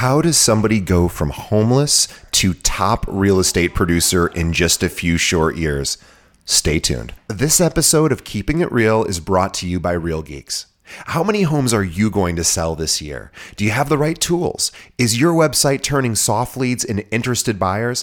How does somebody go from homeless to top real estate producer in just a few short years? Stay tuned. This episode of Keeping It Real is brought to you by Real Geeks. How many homes are you going to sell this year? Do you have the right tools? Is your website turning soft leads into interested buyers?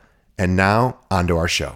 And now, on to our show.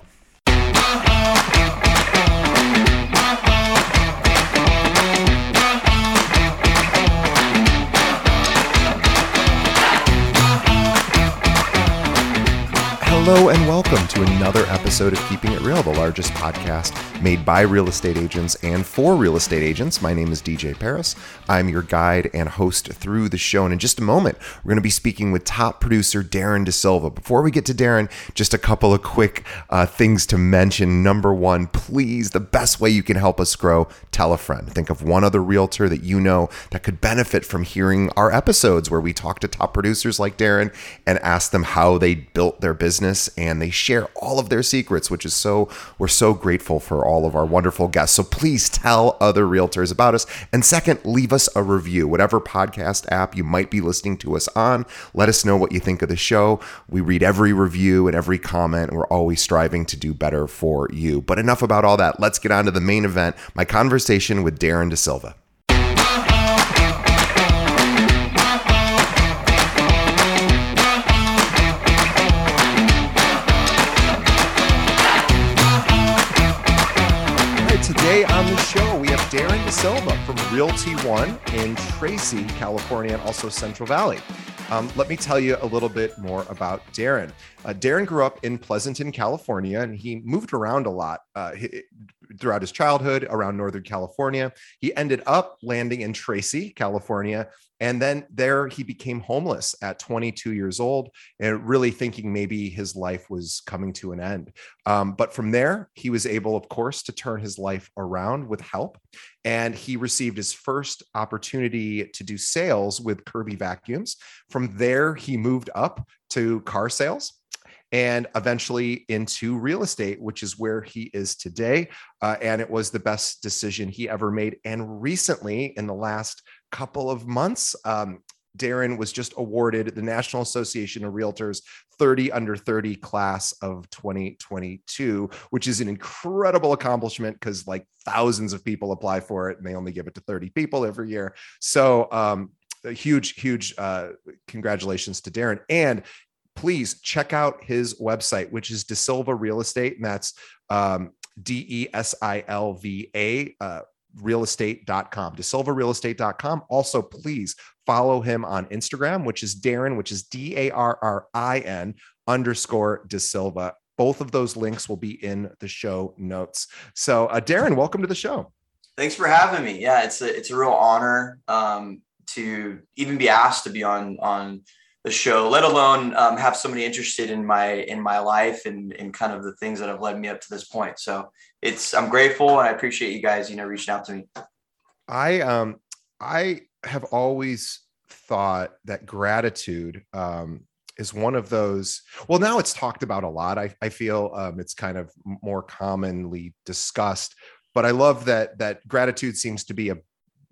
Hello and welcome to another episode of Keeping It Real, the largest podcast made by real estate agents and for real estate agents. My name is DJ Paris. I'm your guide and host through the show. And in just a moment, we're going to be speaking with top producer Darrin DeSilva. Before we get to Darrin, just a couple of quick uh, things to mention. Number one, please, the best way you can help us grow, tell a friend. Think of one other realtor that you know that could benefit from hearing our episodes where we talk to top producers like Darrin and ask them how they built their business business and they share all of their secrets, which is so, we're so grateful for all of our wonderful guests. So please tell other realtors about us. And second, leave us a review, whatever podcast app you might be listening to us on. Let us know what you think of the show. We read every review and every comment. We're always striving to do better for you. But enough about all that. Let's get on to the main event my conversation with Darrin DeSilva. on Darrin DeSilva from Realty One in Tracy, California, and also Central Valley. Um, let me tell you a little bit more about Darrin. Uh, Darrin grew up in Pleasanton, California, and he moved around a lot uh, he, throughout his childhood around Northern California. He ended up landing in Tracy, California, and then there he became homeless at 22 years old and really thinking maybe his life was coming to an end. Um, but from there, he was able, of course, to turn his life around with help. And he received his first opportunity to do sales with Kirby Vacuums. From there, he moved up to car sales and eventually into real estate, which is where he is today. Uh, and it was the best decision he ever made. And recently, in the last couple of months, um, Darrin was just awarded the National Association of Realtors 30 under 30 class of 2022, which is an incredible accomplishment because like thousands of people apply for it and they only give it to 30 people every year. So, um, a huge, huge uh, congratulations to Darren. And please check out his website, which is DeSilva Real Estate, and that's um, D E S I L V A. Uh, realestate.com desilvarealestate.com also please follow him on instagram which is darrin which is d-a-r-r-i-n underscore desilva. Both of those links will be in the show notes. So uh, darrin welcome to the show. Thanks for having me. Yeah it's a, it's a real honor um, to even be asked to be on on the show, let alone um, have somebody interested in my in my life and and kind of the things that have led me up to this point. So it's I'm grateful and I appreciate you guys, you know, reaching out to me. I um I have always thought that gratitude um is one of those well now it's talked about a lot i, I feel um, it's kind of more commonly discussed but i love that that gratitude seems to be a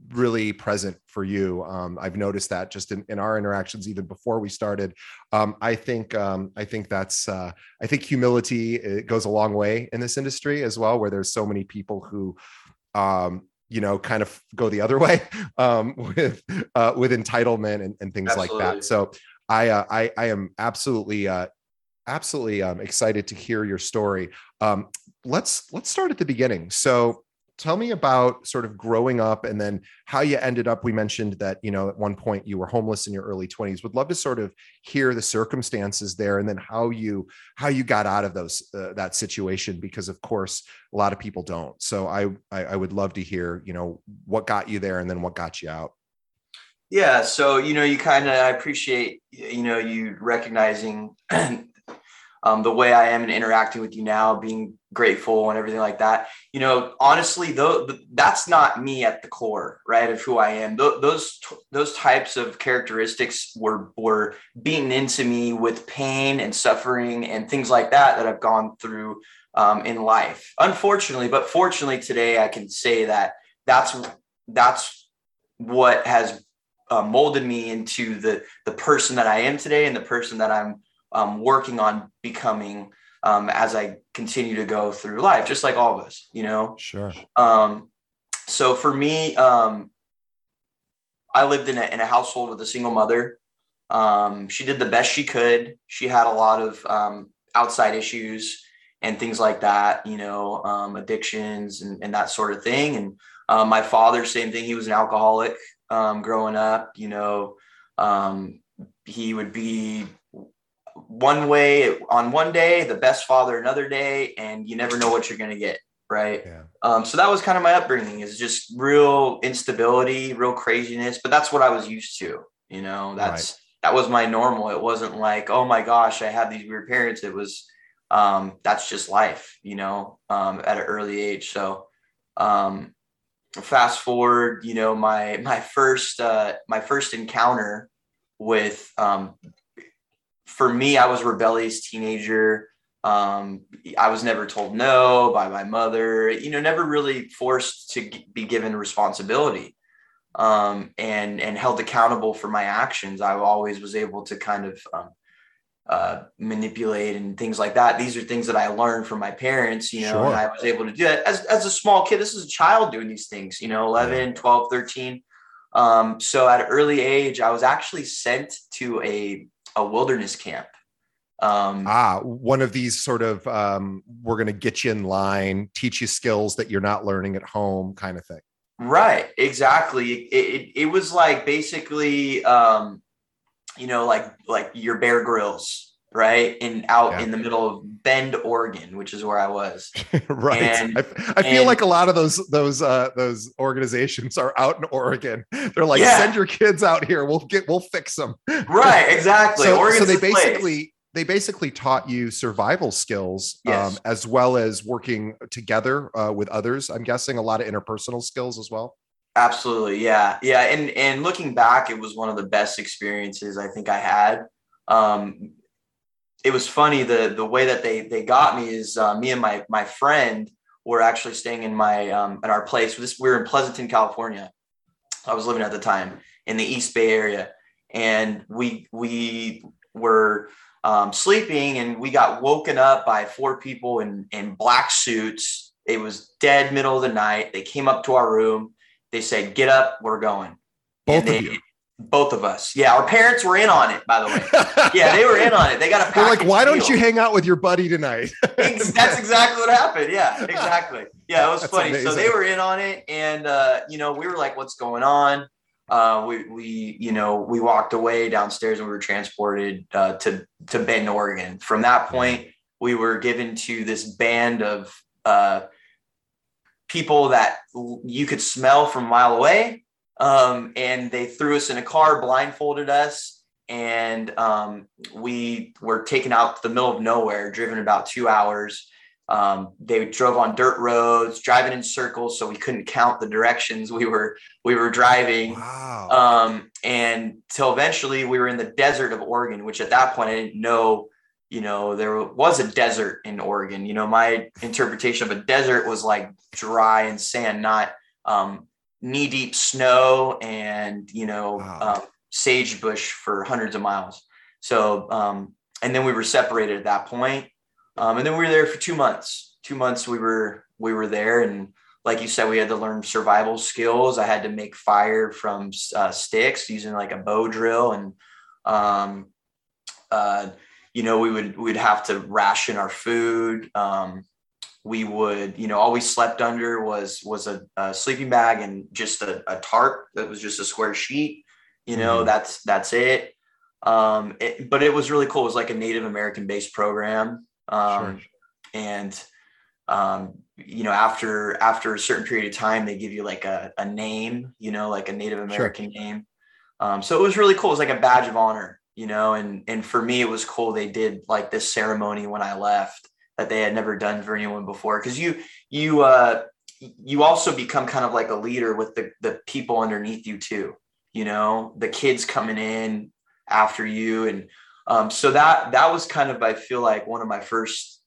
really present for you. Um, I've noticed that just in, in our interactions, even before we started. Um, I think um, I think that's uh, I think humility goes a long way in this industry as well, where there's so many people who um, you know kind of go the other way um, with uh, with entitlement and, and things Absolutely. like that. So I, uh, I I am absolutely uh, absolutely um, excited to hear your story. Um, let's let's start at the beginning. So tell me about sort of growing up and then how you ended up we mentioned that you know at one point you were homeless in your early 20s would love to sort of hear the circumstances there and then how you how you got out of those uh, that situation because of course a lot of people don't. So I, I i would love to hear you know what got you there and then what got you out. Yeah so you know you kind of i appreciate you know you recognizing um, the way I am and interacting with you now, being grateful and everything like that. You know, honestly, though, that's not me at the core, right, of who I am. Th- those those types of characteristics were were beaten into me with pain and suffering and things like that that I've gone through um, in life. Unfortunately, but fortunately, today I can say that that's that's what has uh, molded me into the the person that I am today and the person that I'm um, working on becoming um, as I continue to go through life, just like all of us, you know? Sure. Um, so for me, um, I lived in a, in a household with a single mother. Um, she did the best she could. She had a lot of um, outside issues and things like that, you know, um, addictions and, and that sort of thing. And um, my father, same thing. He was an alcoholic um, growing up, you know, um, he would be one way on one day, the best father another day, and you never know what you're going to get. Right. Yeah. Um, so that was kind of my upbringing is just real instability, real craziness, but that's what I was used to, you know, that's, right. that was my normal. It wasn't like, oh my gosh, I have these weird parents. It was, um, that's just life, you know, um, at an early age. So, um, fast forward, you know, my, my first, uh, my first encounter with, um, for me, I was a rebellious teenager. Um, I was never told no by my mother, you know, never really forced to be given responsibility um, and and held accountable for my actions. I always was able to kind of um, uh, manipulate and things like that. These are things that I learned from my parents, you know, sure. and I was able to do it as, as a small kid. This is a child doing these things, you know, 11, 12, 13. Um, so at an early age, I was actually sent to a a wilderness camp. Um, ah, one of these sort of um, we're going to get you in line, teach you skills that you're not learning at home, kind of thing. Right, exactly. It, it, it was like basically, um, you know, like like your Bear Grylls, right? And out yeah. in the middle of Bend, Oregon, which is where I was. right. And, I, I feel like a lot of those those uh those organizations are out in Oregon. They're like, yeah. send your kids out here. We'll get we'll fix them. right. Exactly. so, so they basically place. they basically taught you survival skills yes. um, as well as working together uh, with others. I'm guessing a lot of interpersonal skills as well. Absolutely. Yeah. Yeah. And and looking back, it was one of the best experiences I think I had. Um, it was funny the the way that they they got me is uh, me and my my friend were actually staying in my um, at our place. This we were in Pleasanton, California. I was living at the time in the East Bay area, and we we were um, sleeping, and we got woken up by four people in in black suits. It was dead middle of the night. They came up to our room. They said, "Get up, we're going." Both they, of you both of us. Yeah, our parents were in on it, by the way. Yeah, they were in on it. They got a They're like, why don't you hang out with your buddy tonight? That's exactly what happened. Yeah, exactly. Yeah, it was That's funny. Amazing. So they were in on it, and uh, you know, we were like, "What's going on?" Uh, we we you know we walked away downstairs and we were transported uh, to to Bend, Oregon. From that point, we were given to this band of uh, people that you could smell from a mile away um, and they threw us in a car, blindfolded us, and um, we were taken out to the middle of nowhere, driven about two hours. Um, they drove on dirt roads, driving in circles, so we couldn't count the directions we were we were driving. Wow. Um, and till eventually we were in the desert of Oregon, which at that point I didn't know. You know, there was a desert in Oregon. You know, my interpretation of a desert was like dry and sand, not um, knee deep snow and you know wow. um, sagebush for hundreds of miles. So um, and then we were separated at that point. Um, and then we were there for two months. Two months we were we were there, and like you said, we had to learn survival skills. I had to make fire from uh, sticks using like a bow drill and um, uh, you know, we would we'd have to ration our food. Um, we would, you know, all we slept under was was a, a sleeping bag and just a, a, tarp that was just a square sheet. You know, mm-hmm. that's that's it. Um, it, but it was really cool. It was like a Native American based program. Um, sure. and um, you know, after after a certain period of time, they give you like a, a name, you know, like a Native American sure. name. Um, so it was really cool. It was like a badge of honor, you know, and and for me, it was cool. They did like this ceremony when I left that they had never done for anyone before. Because you you uh, you also become kind of like a leader with the the people underneath you too. You know, the kids coming in after you, and um, so that that was kind of I feel like one of my first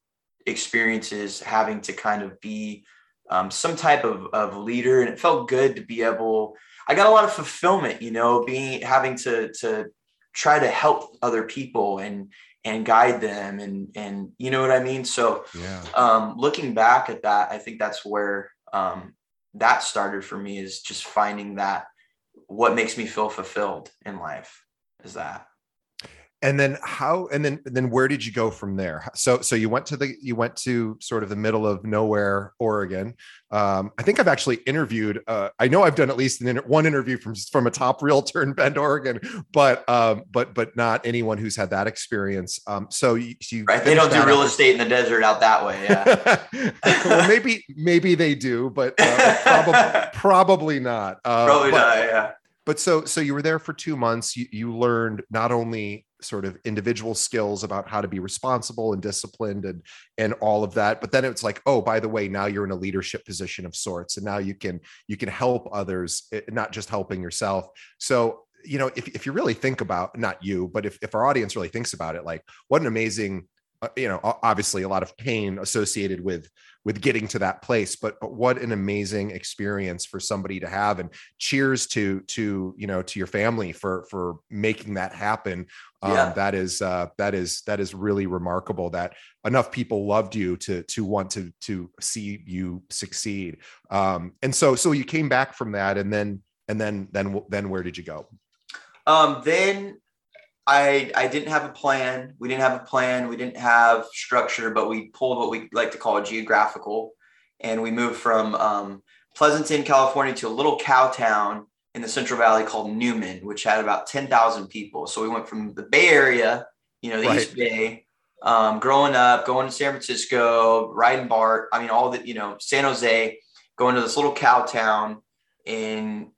experiences having to kind of be um, some type of, of leader and it felt good to be able i got a lot of fulfillment you know being having to to try to help other people and and guide them and and you know what i mean so yeah. um, looking back at that i think that's where um, that started for me is just finding that what makes me feel fulfilled in life is that and then how and then then where did you go from there? So so you went to the you went to sort of the middle of nowhere oregon. Um, i think i've actually interviewed uh, i know i've done at least an, one interview from from a top realtor in bend oregon but um, but but not anyone who's had that experience. Um, so you, you right they don't do real estate in the desert out that way yeah. Well, maybe maybe they do but uh, probably probably not. Uh, probably but, not yeah. but so so you were there for two months. You, you learned not only sort of individual skills about how to be responsible and disciplined and and all of that. But then it's like oh by the way now you're in a leadership position of sorts and now you can you can help others eh, not just helping yourself. So you know if, if you really think about not you but if, if our audience really thinks about it like what an amazing you know obviously a lot of pain associated with with getting to that place but but what an amazing experience for somebody to have and cheers to to you know to your family for for making that happen. Um, that is uh that is that is really remarkable that enough people loved you to to want to to see you succeed. Um and so so you came back from that and then and then then then where did you go? Um then I I didn't have a plan. We didn't have a plan. We didn't have structure, but we pulled what we like to call a geographical, and we moved from um, Pleasanton, California, to a little cow town in the Central Valley called Newman, which had about ten thousand people. So we went from the Bay Area, you know, the right. East Bay, um, growing up, going to San Francisco, riding BART. I mean, all the you know, San Jose, going to this little cow town in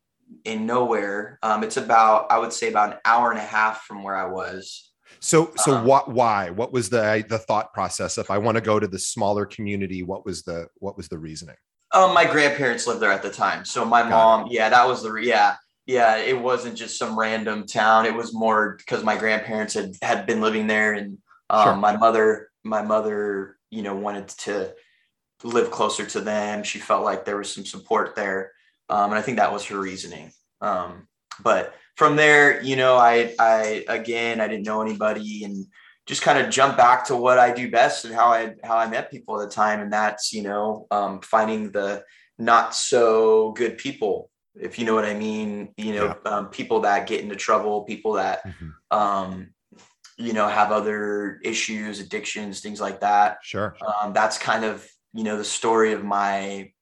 in nowhere. Um, it's about, I would say, about an hour and a half from where I was. So, so um, what? Why? What was the the thought process? If I want to go to the smaller community, what was the what was the reasoning? Um, my grandparents lived there at the time, so my Got mom, it. yeah, that was the yeah, yeah. It wasn't just some random town. It was more because my grandparents had had been living there, and um, sure. my mother, my mother, you know, wanted to live closer to them. She felt like there was some support there. Um, and I think that was her reasoning. Um, but from there, you know, I, I, again, I didn't know anybody and just kind of jump back to what I do best and how I, how I met people at the time. And that's, you know, um, finding the not so good people, if you know what I mean, you know, yeah. um, people that get into trouble, people that, mm-hmm. um, you know, have other issues, addictions, things like that. Sure. Um, that's kind of, you know, the story of my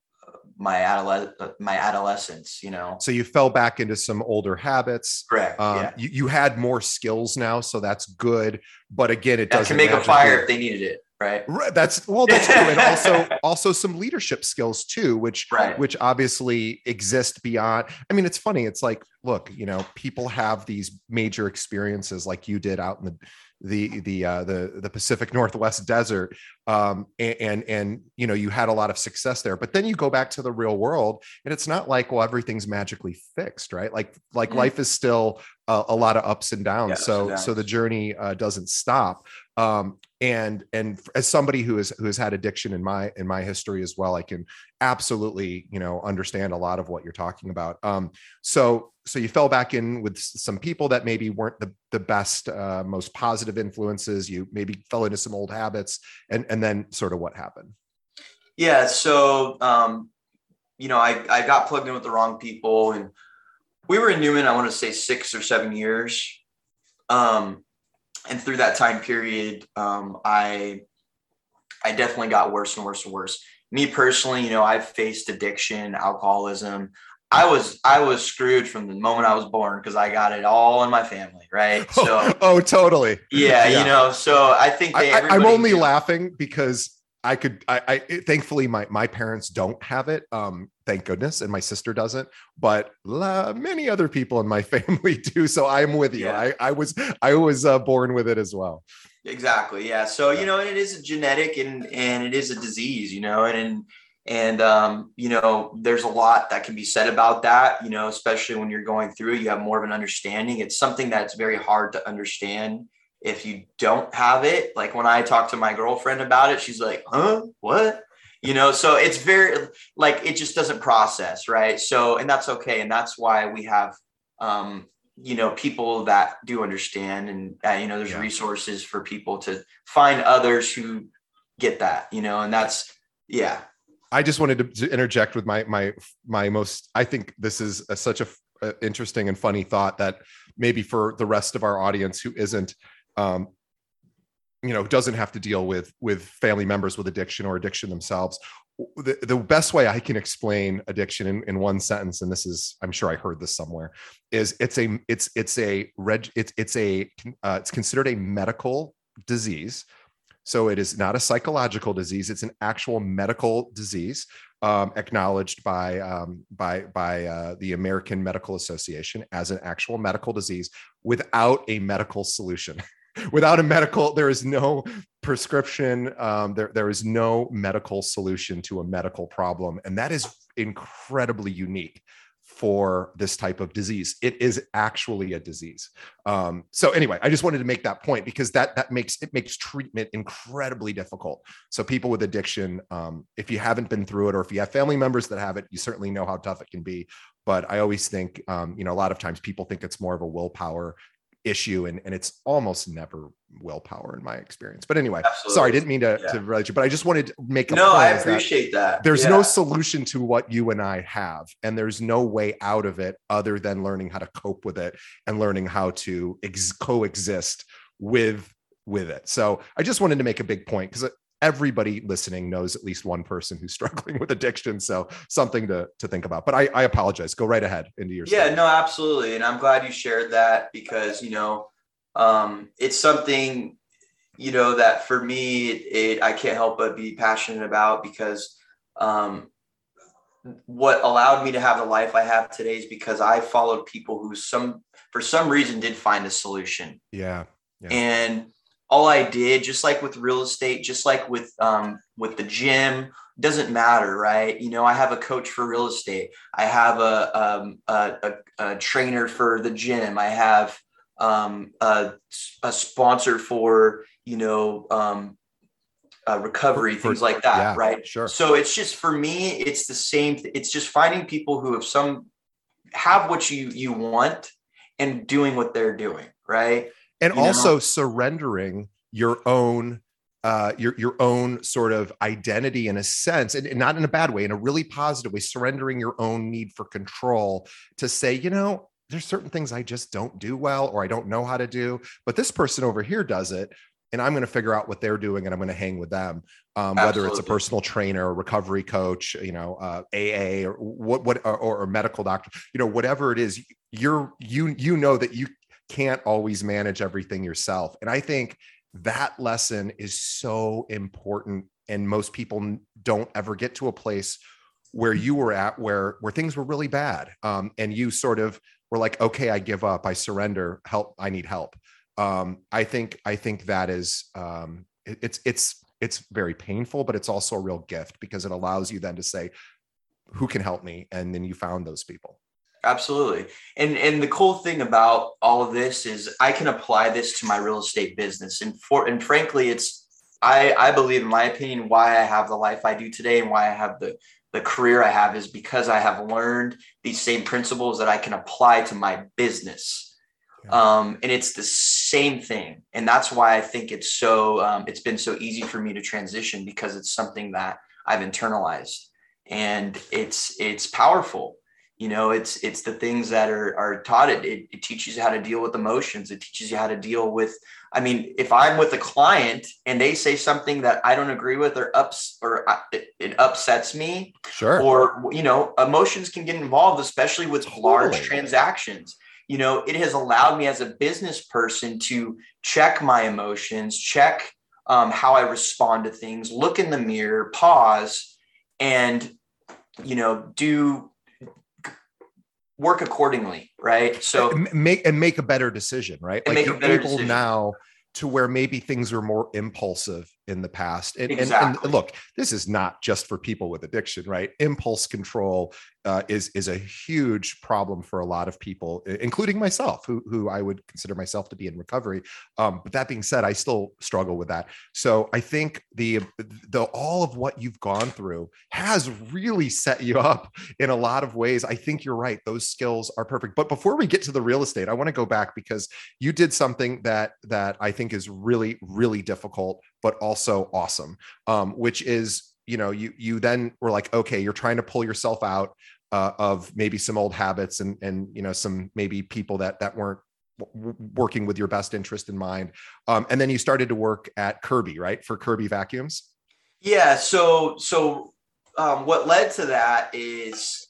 my adolescence my adolescence you know so you fell back into some older habits correct um, yeah. you, you had more skills now so that's good but again it doesn't can make a fire if they needed it right that's well that's true and also also some leadership skills too which right. which obviously exist beyond i mean it's funny it's like look you know people have these major experiences like you did out in the the the uh, the the Pacific Northwest desert, um, and, and, and you know you had a lot of success there. But then you go back to the real world, and it's not like well everything's magically fixed, right? Like like mm life is still a, a, lot of ups and downs. Yeah, so so the journey uh, doesn't stop. Um, and and as somebody who has who has had addiction in my in my history as well, I can absolutely you know understand a lot of what you're talking about. Um, so so you fell back in with some people that maybe weren't the, the best uh, most positive influences. You maybe fell into some old habits and and then sort of what happened? Yeah so um, you know I, I got plugged in with the wrong people and we were in newman i want to say six or seven years. Um, and through that time period, um, I I definitely got worse and worse and worse. Me personally, you know, I've faced addiction, alcoholism. I was I was screwed from the moment I was born because I got it all in my family, right? So oh, oh totally. Yeah, yeah, you know, so I think they, I, am only laughing because I could I, I thankfully my my parents don't have it. Um, thank goodness, and my sister doesn't, but la, many other people in my family do. So I'm with you. Yeah. I, I was I was uh, born with it as well. Exactly. Yeah. So you know, it is a genetic and and it is a disease. You know, and and and um, you know, there's a lot that can be said about that. You know, especially when you're going through, you have more of an understanding. It's something that's very hard to understand if you don't have it like when i talk to my girlfriend about it she's like huh? What? You know so it's very like it just doesn't process right? So and that's okay and that's why we have um you know people that do understand and uh, you know there's yeah. resources for people to find others who get that you know and that's yeah. I just wanted to, interject with my my my most i think this is a, such a, a interesting and funny thought that maybe for the rest of our audience who isn't um, you know doesn't have to deal with with family members with addiction or addiction themselves. The, the best way i can explain addiction in, in one sentence and this is i'm sure i heard this somewhere is it's a it's it's a reg it's it's a uh, it's considered a medical disease. So it is not a psychological disease. It's an actual medical disease um, acknowledged by um, by by uh, the american medical association as an actual medical disease without a medical solution without a medical there is no prescription um, there, there is no medical solution to a medical problem. And that is incredibly unique for this type of disease. It is actually a disease. Um, so anyway i just wanted to make that point because that that makes it makes treatment incredibly difficult. So people with addiction um, if you haven't been through it or if you have family members that have it you certainly know how tough it can be. But i always think um, you know a lot of times people think it's more of a willpower issue and, and it's almost never willpower in my experience but anyway Absolutely. sorry i didn't mean to, yeah. to relate you but i just wanted to make a point. no i appreciate that, that. there's yeah. no solution to what you and i have and there's no way out of it other than learning how to cope with it and learning how to ex- coexist with with it so i just wanted to make a big point because everybody listening knows at least one person who's struggling with addiction. So something to, to think about. But I, I apologize. Go right ahead into your Yeah, story. no, absolutely. And I'm glad you shared that because, you know, um, it's something, you know, that for me, it, it, I can't help but be passionate about because um, what allowed me to have the life I have today is because I followed people who some for some reason did find a solution. Yeah. yeah. And all I did, just like with real estate, just like with um, with the gym, doesn't matter, right? You know, I have a coach for real estate. I have a um, a, a, a, trainer for the gym. I have um, a, a sponsor for you know um, recovery for, things like that, yeah, right? Sure. So it's just for me, it's the same. It's just finding people who have some have what you you want and doing what they're doing, right? And you also know? surrendering your own uh, your your own sort of identity in a sense, and, and, not in a bad way, in a really positive way, surrendering your own need for control to say, you know, there's certain things I just don't do well or I don't know how to do, but this person over here does it. And I'm going to figure out what they're doing and I'm going to hang with them. Um, whether it's a personal trainer, a recovery coach, you know, uh, AA or what, what, or, or medical doctor, you know, whatever it is, you're, you, you know that you can't always manage everything yourself. And I think that lesson is so important. And most people don't ever get to a place where you were at where where things were really bad um, and you sort of were like okay i give up. I surrender. Help. I need help. Um, i think i think that is um, it, it's it's it's very painful but it's also a real gift because it allows you then to say who can help me? And then you found those people Absolutely. And and the cool thing about all of this is I can apply this to my real estate business. And for and frankly, it's I I believe in my opinion why I have the life I do today and why I have the the career I have is because I have learned these same principles that I can apply to my business. Yeah. Um, and it's the same thing. And that's why I think it's so um, it's been so easy for me to transition because it's something that I've internalized and it's it's powerful you know it's it's the things that are are taught. It, it it teaches you how to deal with emotions. It teaches you how to deal with i mean if i'm with a client and they say something that i don't agree with or ups or it, it upsets me sure. or you know emotions can get involved especially with totally. large transactions. You know it has allowed me as a business person to check my emotions check um, how i respond to things look in the mirror pause and you know do work accordingly, right? So make and make a better decision, right? like you're able decision. now to where maybe things are more impulsive in the past. And, exactly. and, and, look, this is not just for people with addiction, right? Impulse control uh, is is a huge problem for a lot of people, including myself, who who I would consider myself to be in recovery. Um, but that being said, I still struggle with that. So I think the the all of what you've gone through has really set you up in a lot of ways. I think you're right; those skills are perfect. But before we get to the real estate, I want to go back because you did something that that I think is really really difficult, but also awesome, um, which is you know you you then were like okay you're trying to pull yourself out uh, of maybe some old habits and and you know some maybe people that that weren't working with your best interest in mind. Um, and then you started to work at kirby right? For kirby vacuums? Yeah so so um, what led to that is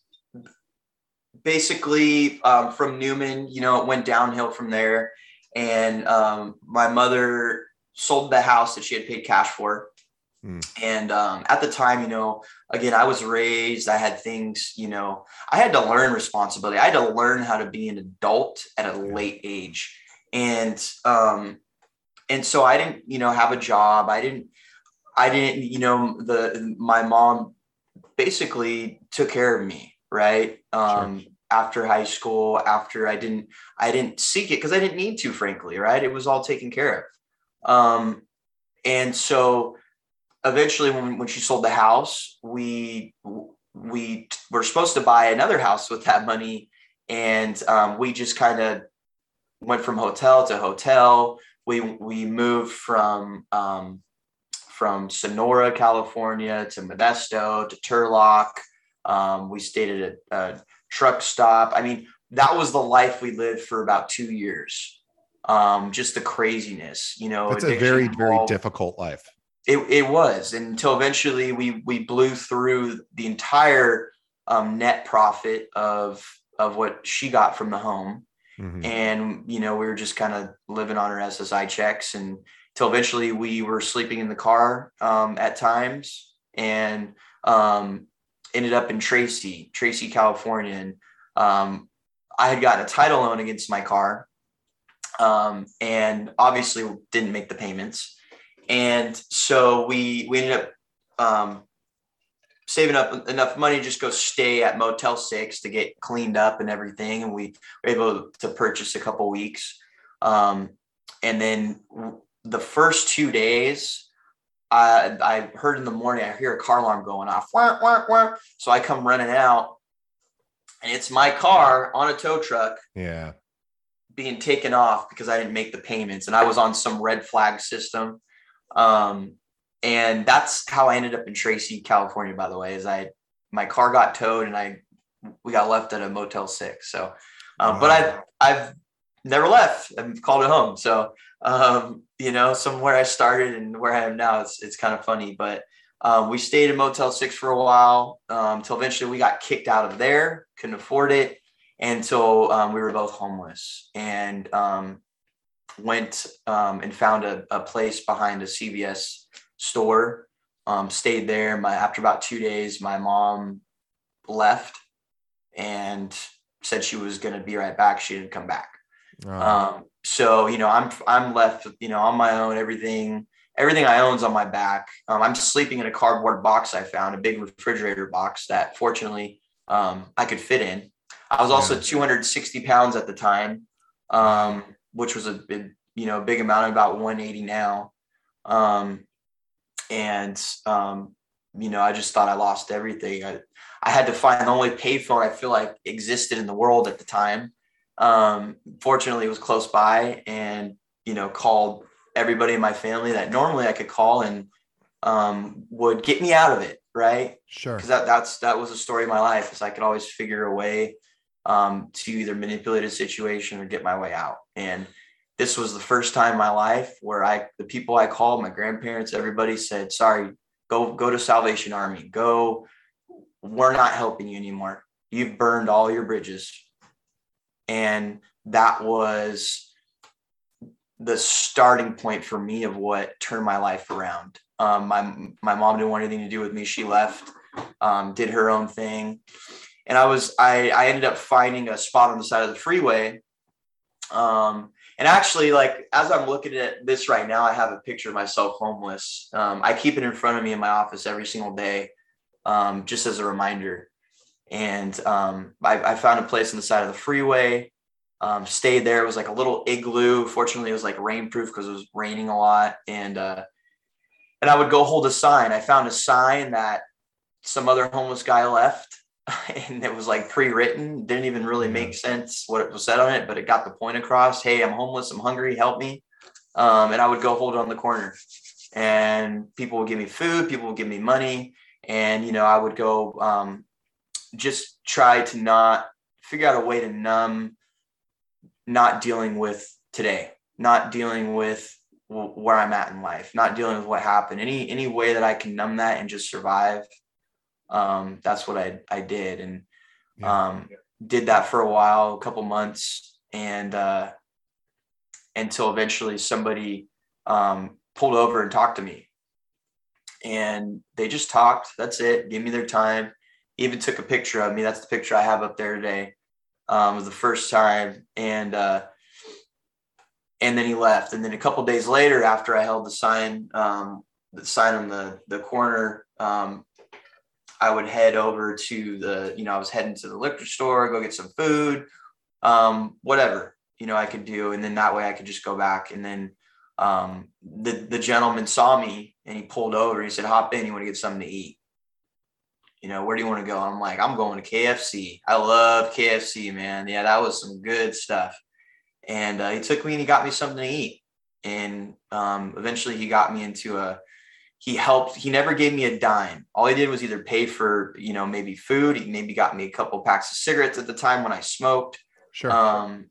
basically um, from newman you know it went downhill from there. And um, my mother sold the house that she had paid cash for Mm. And um, at the time, you know, again, I was raised, I had things, you know, I had to learn responsibility. I had to learn how to be an adult at a late age. And, um, and so I didn't, you know, have a job. I didn't, I didn't, you know, the, my mom basically took care of me. Right. Um, sure. after high school, after I didn't, I didn't seek it because I didn't need to, frankly. Right. It was all taken care of. Um, and so, eventually when, when she sold the house we we were supposed to buy another house with that money. And um, we just kind of went from hotel to hotel. We we moved from um, from sonora california to modesto to turlock. Um, we stayed at a, a, truck stop. I mean that was the life we lived for about two years um, just the craziness you know it's a very very difficult life it, it was until eventually we we blew through the entire um, net profit of of what she got from the home mm-hmm. and you know we were just kind of living on her ssi checks and until eventually we were sleeping in the car um, at times and um, ended up in tracy tracy california and um, i had gotten a title loan against my car um, and obviously didn't make the payments and so we we ended up um, saving up enough money to just go stay at Motel Six to get cleaned up and everything, and we were able to purchase a couple weeks. Um, and then the first two days, I, I heard in the morning I hear a car alarm going off. Wah, wah, wah. So I come running out, and it's my car on a tow truck. Yeah. Being taken off because I didn't make the payments, and I was on some red flag system um, and that's how I ended up in Tracy, California, by the way, is I, my car got towed and I, we got left at a motel six. So, um, wow. but I've, I've never left. I've called it home. So, um, you know, somewhere I started and where I am now, it's, it's kind of funny, but, um, we stayed in Motel Six for a while um, until eventually we got kicked out of there, couldn't afford it, and so um, we were both homeless. And um, went um, and found a, a, place behind a CVS store. Um, stayed there. My after about two days, my mom left and said she was going to be right back. She didn't come back. Oh. Um, so you know, I'm I'm left, you know, on my own. Everything everything I own's on my back. Um, I'm sleeping in a cardboard box I found, a big refrigerator box that fortunately um, I could fit in. I was also 260 pounds at the time. Um, which was a big, you know, big amount, about 180 now. Um, and, um, you know, I just thought I lost everything. I, I had to find the only payphone I feel like existed in the world at the time. Um, fortunately, it was close by and, you know, called everybody in my family that normally I could call and um, would get me out of it. right? Sure. Because that that's that was a story of my life. Is I could always figure a way um, to either manipulate a situation or get my way out. And this was the first time in my life where I the people I called, my grandparents, everybody said, "Sorry, go go to Salvation Army. Go. We're not helping you anymore. You've burned all your bridges." And that was the starting point for me of what turned my life around. Um, my my mom didn't want anything to do with me. She left, um, did her own thing, and I was I I ended up finding a spot on the side of the freeway. Um, and actually, like as I'm looking at this right now, I have a picture of myself homeless. Um, I keep it in front of me in my office every single day, um, just as a reminder. And um, I, I, found a place on the side of the freeway. Um, stayed there. It was like a little igloo. Fortunately, it was like rainproof because it was raining a lot. And uh, and I would go hold a sign. I found a sign that some other homeless guy left and it was like pre-written didn't even really make sense what it was said on it but it got the point across hey i'm homeless i'm hungry help me. Um, and i would go hold it on the corner. And people would give me food people would give me money and you know i would go um, just try to not figure out a way to numb not dealing with today not dealing with where i'm at in life not dealing with what happened. Any any way that i can numb that and just survive um, that's what I, I did. And um, did that for a while, a couple months, and uh, until eventually somebody um, pulled over and talked to me. And they just talked. That's it. Gave me their time. Even took a picture of me. That's the picture I have up there today. Um, was the first time, and uh, and then he left. And then a couple days later, after I held the sign, um, the sign on the the corner, um, I would head over to the, you know, I was heading to the liquor store, go get some food, um, whatever, you know, I could do. And then that way I could just go back. And then um, the, the gentleman saw me and he pulled over. He said, hop in, you want to get something to eat? You know, where do you want to go? I'm like, I'm going to KFC. I love KFC, man. Yeah, that was some good stuff. And uh, he took me and he got me something to eat. And um, eventually he got me into a, he helped he never gave me a dime. All he did was either pay for you know maybe food. He maybe got me a couple packs of cigarettes at the time when i smoked. Sure. Um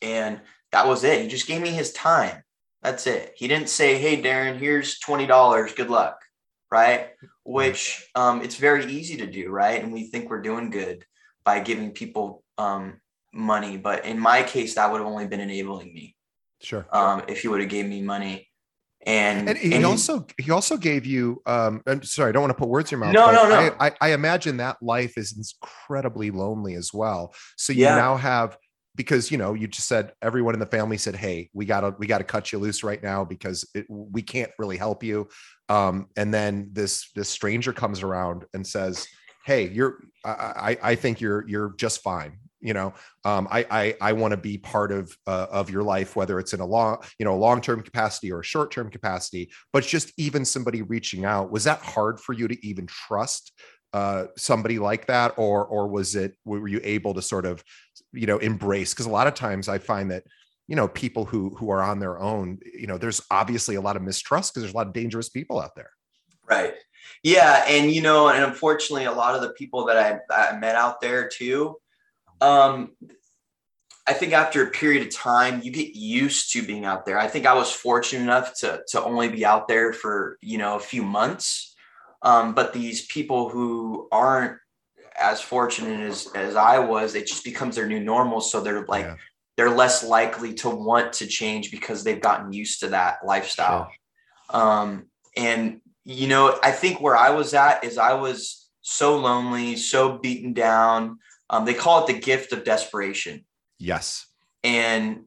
and that was it. He just gave me his time. That's it. He didn't say hey darrin here's $20 good luck. Right? Which um it's very easy to do right? And we think we're doing good by giving people um money. But in my case that would have only been enabling me. Sure. Um if he would have gave me money and, and he and also he also gave you um i'm sorry i don't want to put words in your mouth no no no. I, I, I imagine that life is incredibly lonely as well. So you yeah. now have because you know you just said everyone in the family said hey we gotta we gotta cut you loose right now because it, we can't really help you. Um and then this this stranger comes around and says hey you're i i think you're you're just fine you know um, i i, I want to be part of uh, of your life whether it's in a long you know a long term capacity or a short term capacity. But just even somebody reaching out was that hard for you to even trust uh, somebody like that? Or or was it were you able to sort of you know embrace? Because a lot of times i find that you know people who who are on their own you know there's obviously a lot of mistrust because there's a lot of dangerous people out there. Right. Yeah and you know and unfortunately a lot of the people that i, I met out there too um, I think after a period of time, you get used to being out there. I think I was fortunate enough to to only be out there for you know a few months, um, but these people who aren't as fortunate as as I was, it just becomes their new normal. So they're like yeah. they're less likely to want to change because they've gotten used to that lifestyle. Sure. Um, and you know, I think where I was at is I was so lonely, so beaten down. Um, they call it the gift of desperation. Yes. And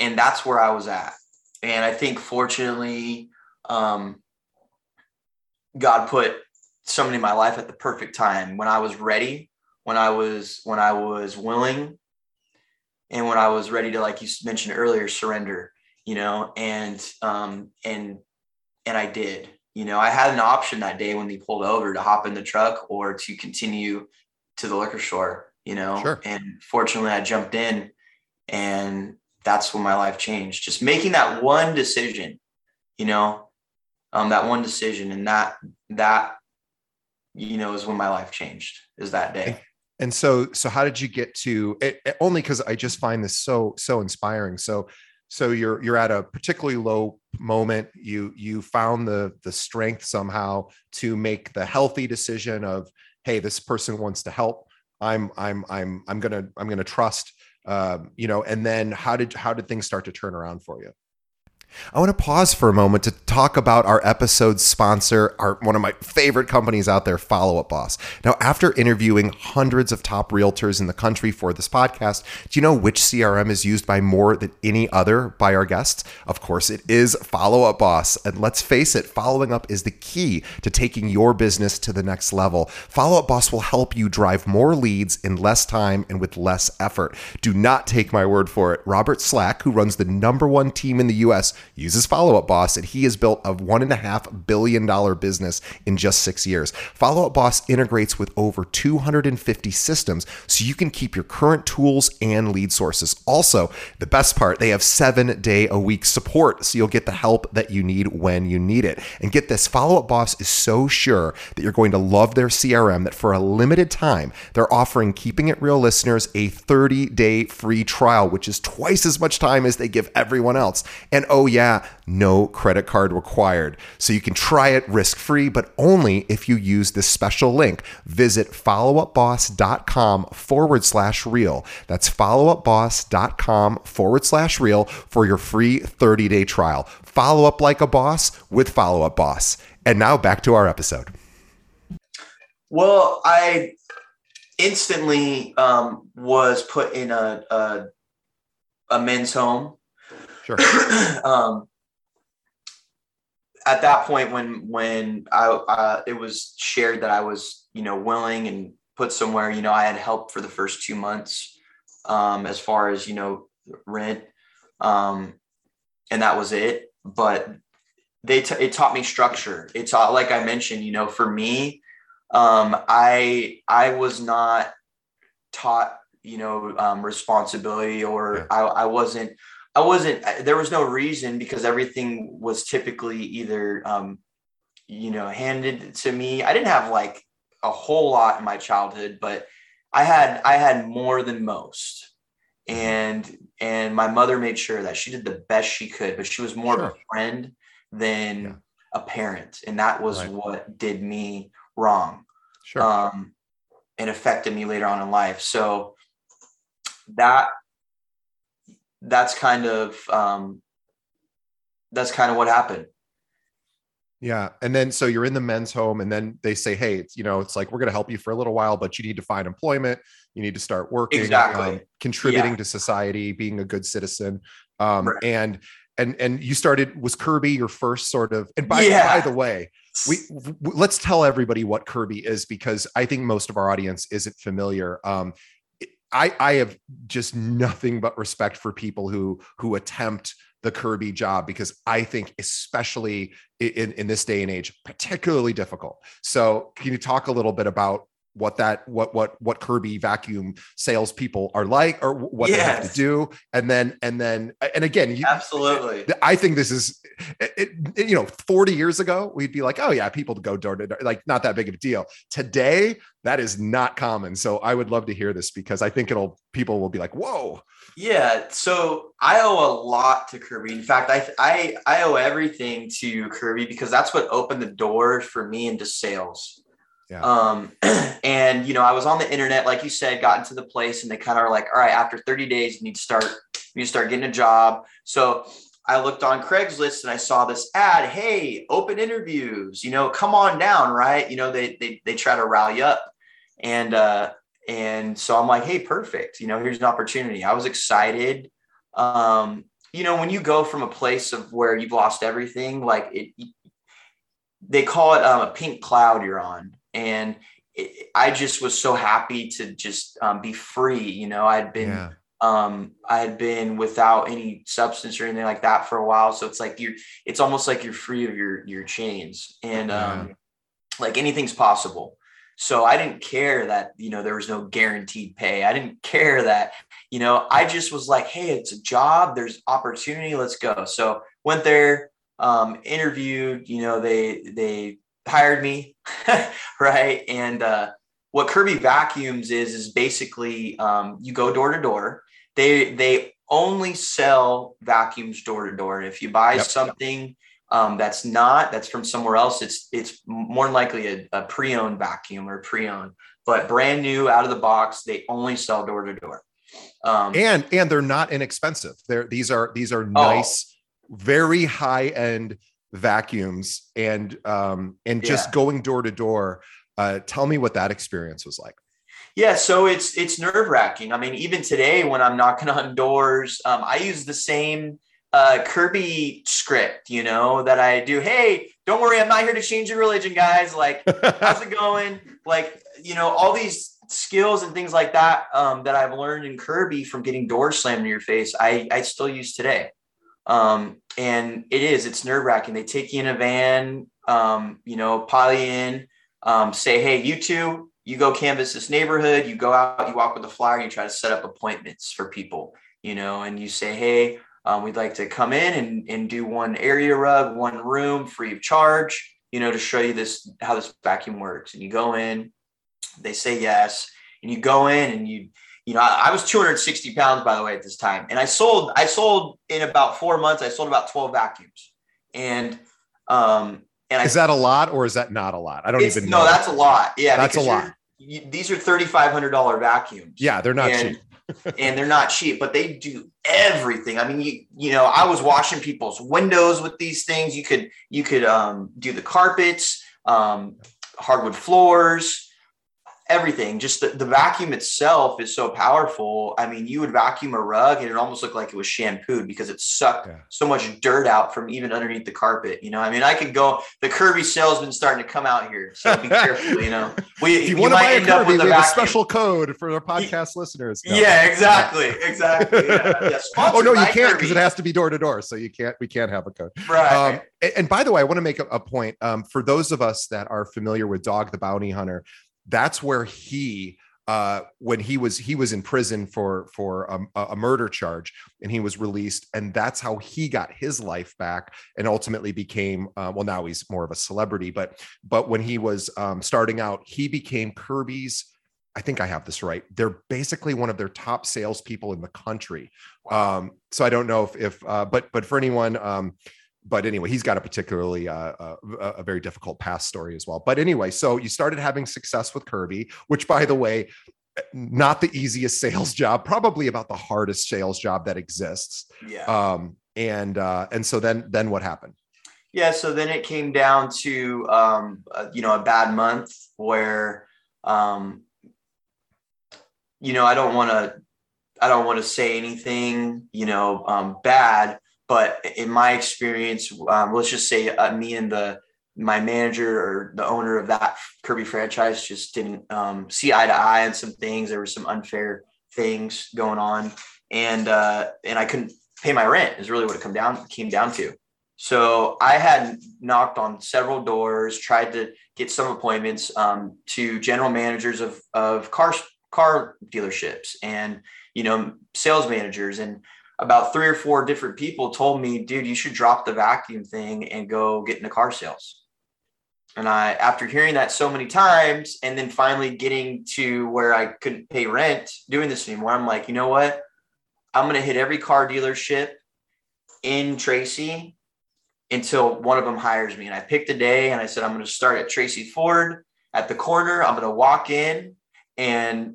and that's where I was at. And I think fortunately, um, God put somebody in my life at the perfect time when I was ready, when I was when I was willing, and when I was ready to, like you mentioned earlier, surrender. You know, and um, and and I did. You know, I had an option that day when they pulled over to hop in the truck or to continue to the liquor store you know sure. and fortunately i jumped in and that's when my life changed just making that one decision you know um, that one decision and that that you know, is when my life changed. Is that day. And so, so how did you get to it? Only because I just find this so so inspiring. So, so you're you're at a particularly low moment. You you found the the strength somehow to make the healthy decision of, hey, this person wants to help. I'm I'm I'm I'm gonna I'm gonna trust. Um, you know, and then how did how did things start to turn around for you? I want to pause for a moment to talk about our episode sponsor, our one of my favorite companies out there, Follow Up Boss. Now, after interviewing hundreds of top realtors in the country for this podcast, do you know which CRM is used by more than any other by our guests? Of course, it is Follow Up Boss. And let's face it, following up is the key to taking your business to the next level. Follow Up Boss will help you drive more leads in less time and with less effort. Do not take my word for it. Robert Slack, who runs the number one team in the US, uses Follow Up Boss, and he has built a $1.5 billion business in just six years. Follow Up Boss integrates with over 250 systems so you can keep your current tools and lead sources. Also, the best part, they have seven day a week support, so you'll get the help that you need when you need it. And get this Follow Up Boss is so sure that you're going to love their CRM that for a limited time, they're offering Keeping It Real listeners a 30 day free trial, which is twice as much time as they give everyone else. And oh, yeah, no credit card required. So you can try it risk free, but only if you use this special link. Visit followupboss.com forward slash real. That's followupboss.com forward slash real for your free 30 day trial. Follow up like a boss with Follow Up Boss. And now back to our episode. Well, I instantly um, was put in a, a, a men's home Sure. um, at that point, when when I uh, it was shared that I was you know willing and put somewhere, you know, I had help for the first two months um, as far as you know rent, um, and that was it. But they t- it taught me structure. It taught, like I mentioned, you know, for me, um, I I was not taught you know um, responsibility or yeah. I, I wasn't I wasn't, there was no reason because everything was typically either, um, you know, handed to me. I didn't have like a whole lot in my childhood, but I had, I had more than most. And, and my mother made sure that she did the best she could, but she was more sure. of a friend than yeah. a parent. And that was right. what did me wrong. Sure. Um, and affected me later on in life. So that that's kind of um, that's kind of what happened. Yeah. And then so you're in the men's home and then they say, hey, it's, you know, it's like we're going to help you for a little while, but you need to find employment. You need to start working, exactly. um, contributing yeah. to society, being a good citizen. Um, right. and and and you started was Kirby your first sort of and by, yeah. by the way, we let's tell everybody what Kirby is because I think most of our audience isn't familiar. Um, I I have just nothing but respect for people who who attempt the Kirby job because I think, especially in, in this day and age, particularly difficult. So, can you talk a little bit about what that what what what Kirby vacuum salespeople are like, or what yes. they have to do, and then and then and again, you, absolutely. I think this is, it, it, you know, forty years ago we'd be like, oh yeah, people go door to door, like not that big of a deal. Today, that is not common. So I would love to hear this because I think it'll people will be like, whoa. Yeah, so I owe a lot to Kirby. In fact, I I I owe everything to Kirby because that's what opened the door for me into sales. Yeah. Um, and you know, I was on the internet, like you said, got into the place, and they kind of are like, all right, after 30 days, you need to start, you need to start getting a job. So I looked on Craigslist and I saw this ad, hey, open interviews, you know, come on down, right? You know, they they they try to rally up. And uh, and so I'm like, hey, perfect. You know, here's an opportunity. I was excited. Um, you know, when you go from a place of where you've lost everything, like it, they call it um, a pink cloud you're on and it, I just was so happy to just um, be free. You know, I'd been yeah. um, I had been without any substance or anything like that for a while, so it's like you're it's almost like you're free of your your chains and yeah. um, like anything's possible. So I didn't care that, you know, there was no guaranteed pay. I didn't care that, you know, I just was like, hey, it's a job, there's opportunity, let's go. So went there, um, interviewed, you know, they they hired me, right? And uh, what Kirby Vacuums is is basically um, you go door to door. They they only sell vacuums door to door. If you buy yep. something um, that's not that's from somewhere else, it's it's more than likely a, a pre-owned vacuum or pre-owned, but brand new out of the box. They only sell door to door. Um, and and they're not inexpensive. They're these are these are oh. nice, oh. very high end vacuums, and um, and just yeah. going door to door. Uh, tell me what that experience was like. Yeah, so it's it's nerve wracking. I mean, even today when I'm knocking on doors, um, I use the same uh, Kirby script, you know, that I do. Hey, don't worry, I'm not here to change your religion, guys. Like, how's it going? Like, you know, all these skills and things like that um, that I've learned in Kirby from getting doors slammed in your face, I, I still use today. Um, and it is, it's nerve wracking. They take you in a van, um, you know, pile in, um, say, hey, you two, you go canvas this neighborhood, you go out, you walk with a flyer, you try to set up appointments for people, you know, and you say, hey, um, we'd like to come in and, and do one area rug, one room free of charge, you know, to show you this, how this vacuum works. And you go in, they say yes, and you go in and you, you know, I, I, was 260 pounds by the way at this time, and I sold, I sold in about four months, I sold about 12 vacuums, and um, and I is I, that a lot or is that not a lot? I don't even know. No, that's a lot. Yeah, that's a lot. You, these are $3,500 vacuums. Yeah, they're not and, cheap. and they're not cheap, but they do everything. I mean, you you know, I was washing people's windows with these things. You could you could um, do the carpets, um, hardwood floors, everything. Just the, the vacuum itself is so powerful. I mean you would vacuum a rug and it almost looked like it was shampooed because it sucked yeah. so much dirt out from even underneath the carpet you know? I mean i could go the kirby salesman starting to come out here so be careful you know? We if you, you want to buy a kirby we have a special code for our podcast listeners. No. yeah exactly exactly yeah. Yeah, oh no you can't because it has to be door to door so you can't we can't have a code. Right. Um, and, and, by the way i want to make a, a point um, for those of us that are familiar with dog the bounty hunter that's where he uh, when he was he was in prison for for a, a, murder charge and he was released. And that's how he got his life back and ultimately became uh, well now he's more of a celebrity but but when he was um, starting out he became kirby's i think i have this right they're basically one of their top salespeople in the country. Um, so i don't know if if uh, but but for anyone um, but anyway, he's got a particularly uh, uh, a, a very difficult past story as well. But anyway, so you started having success with Kirby, which, by the way, not the easiest sales job, probably about the hardest sales job that exists. Yeah. Um, and uh, and so then then what happened? Yeah, so then it came down to um, uh, you know a bad month where um, you know I don't want to I don't want to say anything you know um, bad, but in my experience, um, let's just say uh, me and the my manager or the owner of that Kirby franchise just didn't um, see eye to eye on some things. There were some unfair things going on, and uh, and I couldn't pay my rent. Is really what it come down came down to. So I had knocked on several doors, tried to get some appointments um, to general managers of of car car dealerships and you know sales managers and about three or four different people told me, dude, you should drop the vacuum thing and go get into car sales. And I, after hearing that so many times, and then finally getting to where I couldn't pay rent doing this anymore, I'm like, you know what? I'm going to hit every car dealership in Tracy until one of them hires me. And I picked a day and I said, I'm going to start at Tracy Ford at the corner. I'm going to walk in and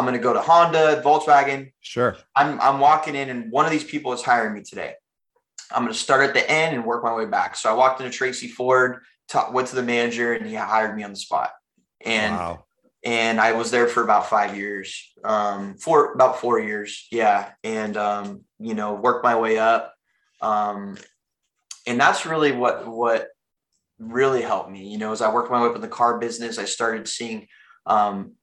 I'm going to go to Honda, Volkswagen. Sure. I'm, I'm walking in and one of these people is hiring me today. I'm going to start at the end and work my way back. So I walked into Tracy Ford, went to the manager and he hired me on the spot. And, wow. and I was there for about five years, um, for about four years. Yeah. And, um, you know, worked my way up. Um, and that's really what, what really helped me, you know, as I worked my way up in the car business, I started seeing, um,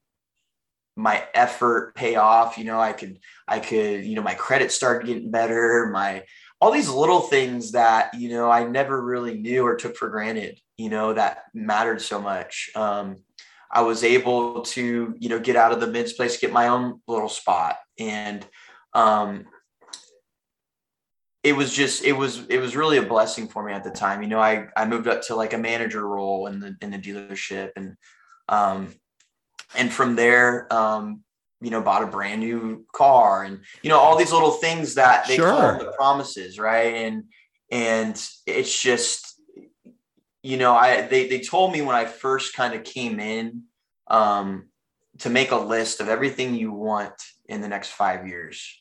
my effort pay off you know i could i could you know my credit started getting better my all these little things that you know i never really knew or took for granted you know that mattered so much um, i was able to you know get out of the mids place get my own little spot and um, it was just it was it was really a blessing for me at the time. You know, I I moved up to like a manager role in the in the dealership and um and from there um you know bought a brand new car and you know all these little things that they sure. call the promises, right? And and it's just you know, I they they told me when I first kind of came in um to make a list of everything you want in the next 5 years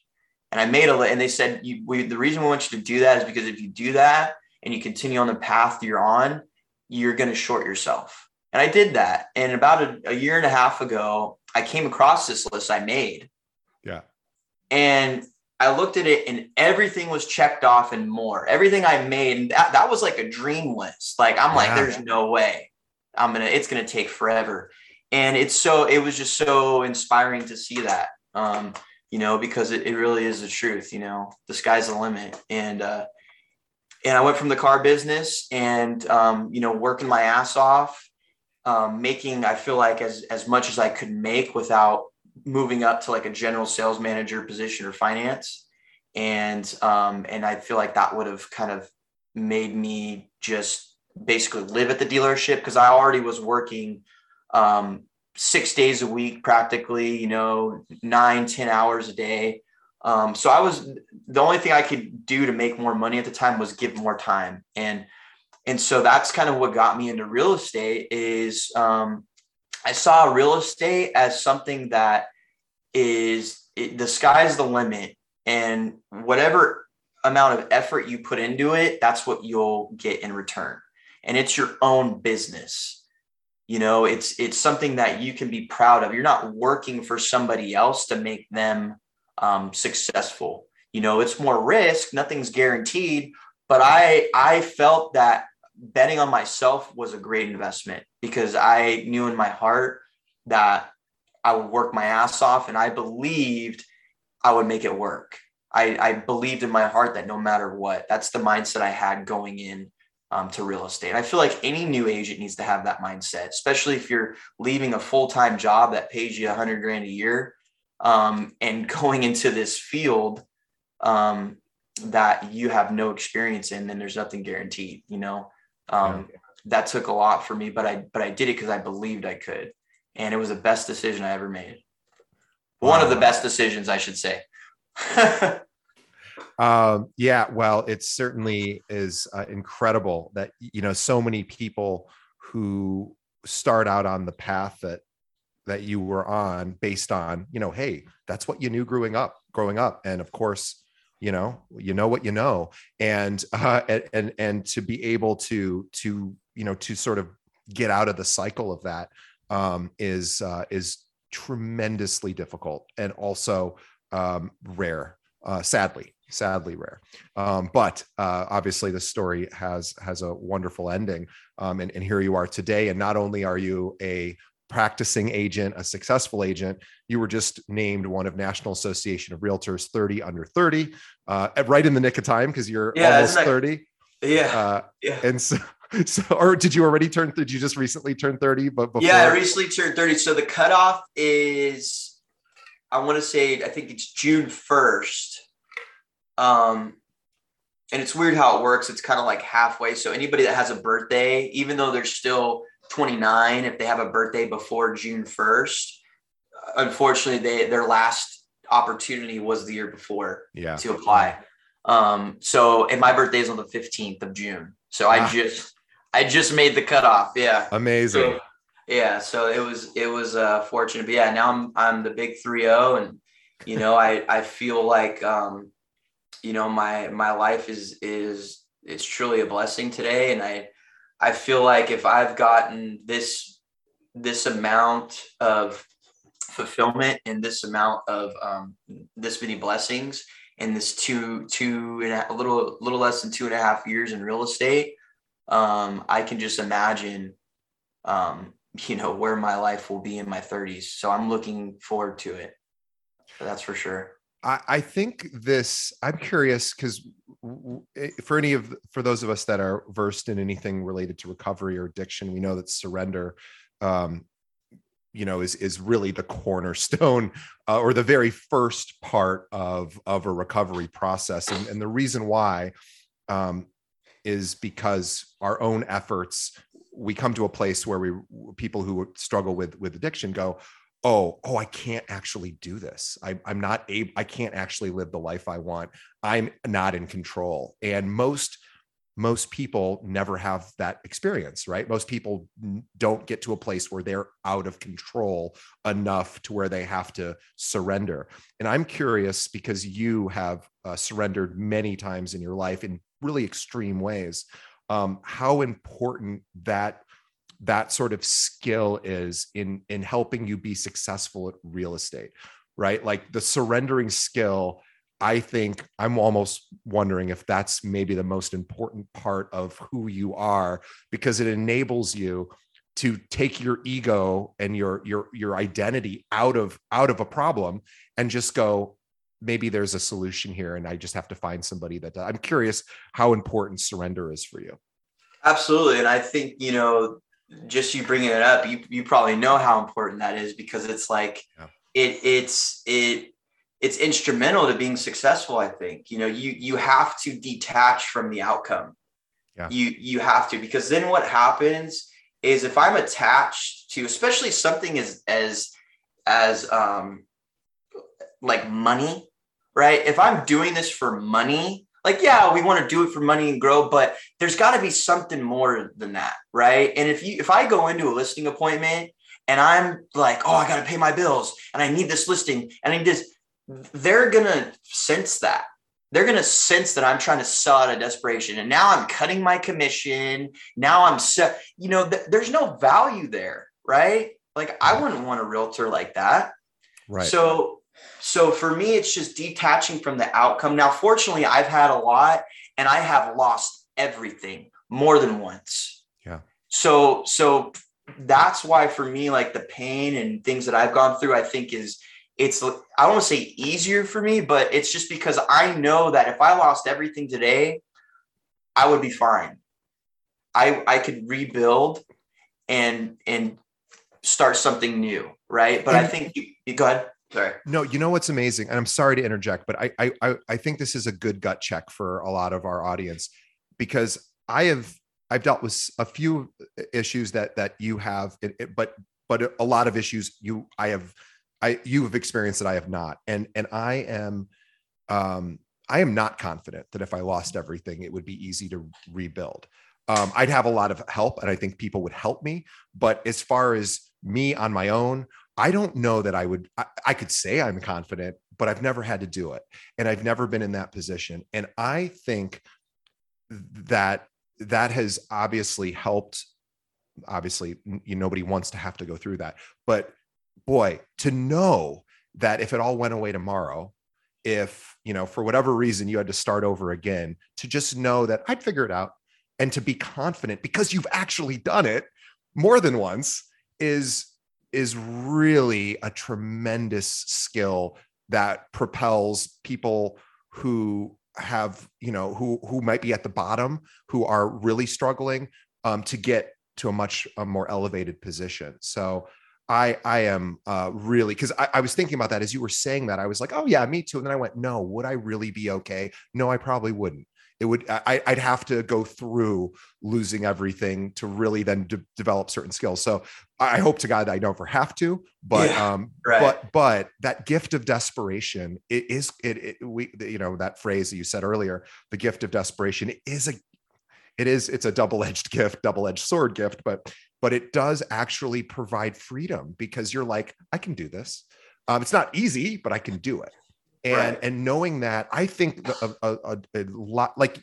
and I made a list and they said you, we, the reason we want you to do that is because if you do that and you continue on the path you're on, you're going to short yourself. And I did that. And about a, a year and a half ago, I came across this list I made. Yeah. And I looked at it and everything was checked off and more. Everything I made, and that, that was like a dream list. Like I'm like, there's no way. I'm gonna, it's gonna take forever. And it's so it was just so inspiring to see that. Um, you know, because it, it really is the truth, you know, the sky's the limit. And, uh, and I went from the car business and, um, you know, working my ass off, um, making, I feel like as, as much as I could make without moving up to like a general sales manager position or finance. And, um, and I feel like that would have kind of made me just basically live at the dealership because I already was working, um, six days a week practically you know nine ten hours a day um, so i was the only thing i could do to make more money at the time was give more time and and so that's kind of what got me into real estate is um, i saw real estate as something that is it, the sky's the limit. And whatever amount of effort you put into it that's what you'll get in return. And it's your own business. You know it's it's something that you can be proud of. You're not working for somebody else to make them um, successful. You know it's more risk. Nothing's guaranteed. But i i felt that betting on myself was a great investment because i knew in my heart that i would work my ass off and i believed i would make it work i i believed in my heart that no matter what that's the mindset i had going in um, to real estate. I feel like any new agent needs to have that mindset, especially if you're leaving a full time job that pays you a hundred grand a year um, and going into this field um, that you have no experience in. Then there's nothing guaranteed. You know, um, that took a lot for me, but I but I did it because I believed I could, and it was the best decision I ever made. Wow. One of the best decisions, I should say. Um, yeah, well, it certainly is uh, incredible that you know so many people who start out on the path that that you were on based on you know hey that's what you knew growing up growing up and of course you know you know what you know and uh and and, to be able to to you know to sort of get out of the cycle of that um is uh is tremendously difficult and also um rare uh sadly sadly rare. Um, but uh, obviously, the story has has a wonderful ending, um, and, and here you are today. And not only are you a practicing agent, a successful agent, you were just named one of National Association of Realtors 30 under 30, uh, right in the nick of time because you're yeah, almost 30. Yeah. Uh, yeah. And so, so, or did you already turn? Did you just recently turn 30? But before? yeah, I recently turned 30. So the cutoff is, I want to say, I think it's June 1st. Um, and it's weird how it works. It's kind of like halfway. So anybody that has a birthday, even though they're still 29, if they have a birthday before June 1st, unfortunately, they their last opportunity was the year before yeah. to apply. Um, so and my birthday is on the 15th of June. So I just I just made the cutoff. Yeah. Amazing. So, yeah. So it was it was uh fortunate. But yeah, now I'm I'm the big 3-0 and you know, I I feel like um you know my my life is is it's truly a blessing today and i i feel like if i've gotten this this amount of fulfillment and this amount of um, this many blessings in this two two and a, a little little less than two and a half years in real estate um, i can just imagine um, you know where my life will be in my 30s so i'm looking forward to it. That's for sure I, I think this. I'm curious because eh, for any of for those of us that are versed in anything related to recovery or addiction, we know that surrender, um, you know is is really the cornerstone uh, or the very first part of of a recovery process and, and the reason why um, is because our own efforts we come to a place where we people who struggle with with addiction go oh oh i can't actually do this I, i'm not able i can't actually live the life i want i'm not in control and most most people never have that experience, right? Most people don't get to a place where they're out of control enough to where they have to surrender. And I'm curious because you have uh, surrendered many times in your life in really extreme ways, um, how important that that sort of skill is in in helping you be successful at real estate, right? Like the surrendering skill I think I'm almost wondering if that's maybe the most important part of who you are because it enables you to take your ego and your your your identity out of out of a problem and just go maybe there's a solution here and I just have to find somebody that I'm curious how important surrender is for you. Absolutely and I think you know just you bringing it up you you probably know how important that is because it's like yeah. it it's it it's instrumental to being successful i think you know you you have to detach from the outcome yeah. you you have to because then what happens is if i'm attached to especially something as as as um like money right if i'm doing this for money like yeah we want to do it for money and grow but there's got to be something more than that right and if you if i go into a listing appointment and i'm like oh i got to pay my bills and i need this listing and i need this they're gonna sense that they're going to sense that I'm trying to sell out of desperation. And now I'm cutting my commission. Now I'm, so, you know, th- there's no value there, right? Like I wouldn't want a realtor like that. Right. So, so for me, it's just detaching from the outcome. Now, fortunately, I've had a lot and I have lost everything more than once. Yeah. So, so that's why for me, like the pain and things that I've gone through, I think is, it's I don't want to say easier for me, but it's just because I know that if I lost everything today, I would be fine. I I could rebuild and and start something new, right? But I think you, you go ahead. Sorry. No, you know what's amazing, and I'm sorry to interject, but I I I think this is a good gut check for a lot of our audience because I have I've dealt with a few issues that that you have, but but a lot of issues you I have I you have experienced that I have not, and and I am, um, I am not confident that if I lost everything, it would be easy to rebuild. Um, I'd have a lot of help, and I think people would help me. But as far as me on my own, I don't know that I would. I, I could say I'm confident, but I've never had to do it, and I've never been in that position. And I think that that has obviously helped obviously you, nobody wants to have to go through that but boy, to know that if it all went away tomorrow, if, you know, for whatever reason you had to start over again, to just know that I'd figure it out and to be confident because you've actually done it more than once is is really a tremendous skill that propels people who have you know who who might be at the bottom who are really struggling um, to get to a much a more elevated position. So I I am uh, really because I, I, was thinking about that as you were saying that I was like oh yeah me too. And then I went no would I really be okay? No I probably wouldn't it would I, would have to go through losing everything to really then de- develop certain skills. So I hope to God that I don't have to but yeah, um right. but but that gift of desperation it is it, it we you know that phrase that you said earlier the gift of desperation is a it is it's a double-edged gift double-edged sword gift but but it does actually provide freedom because you're like i can do this. Um, it's not easy but i can do it and right. and knowing that i think a, a, a, lot like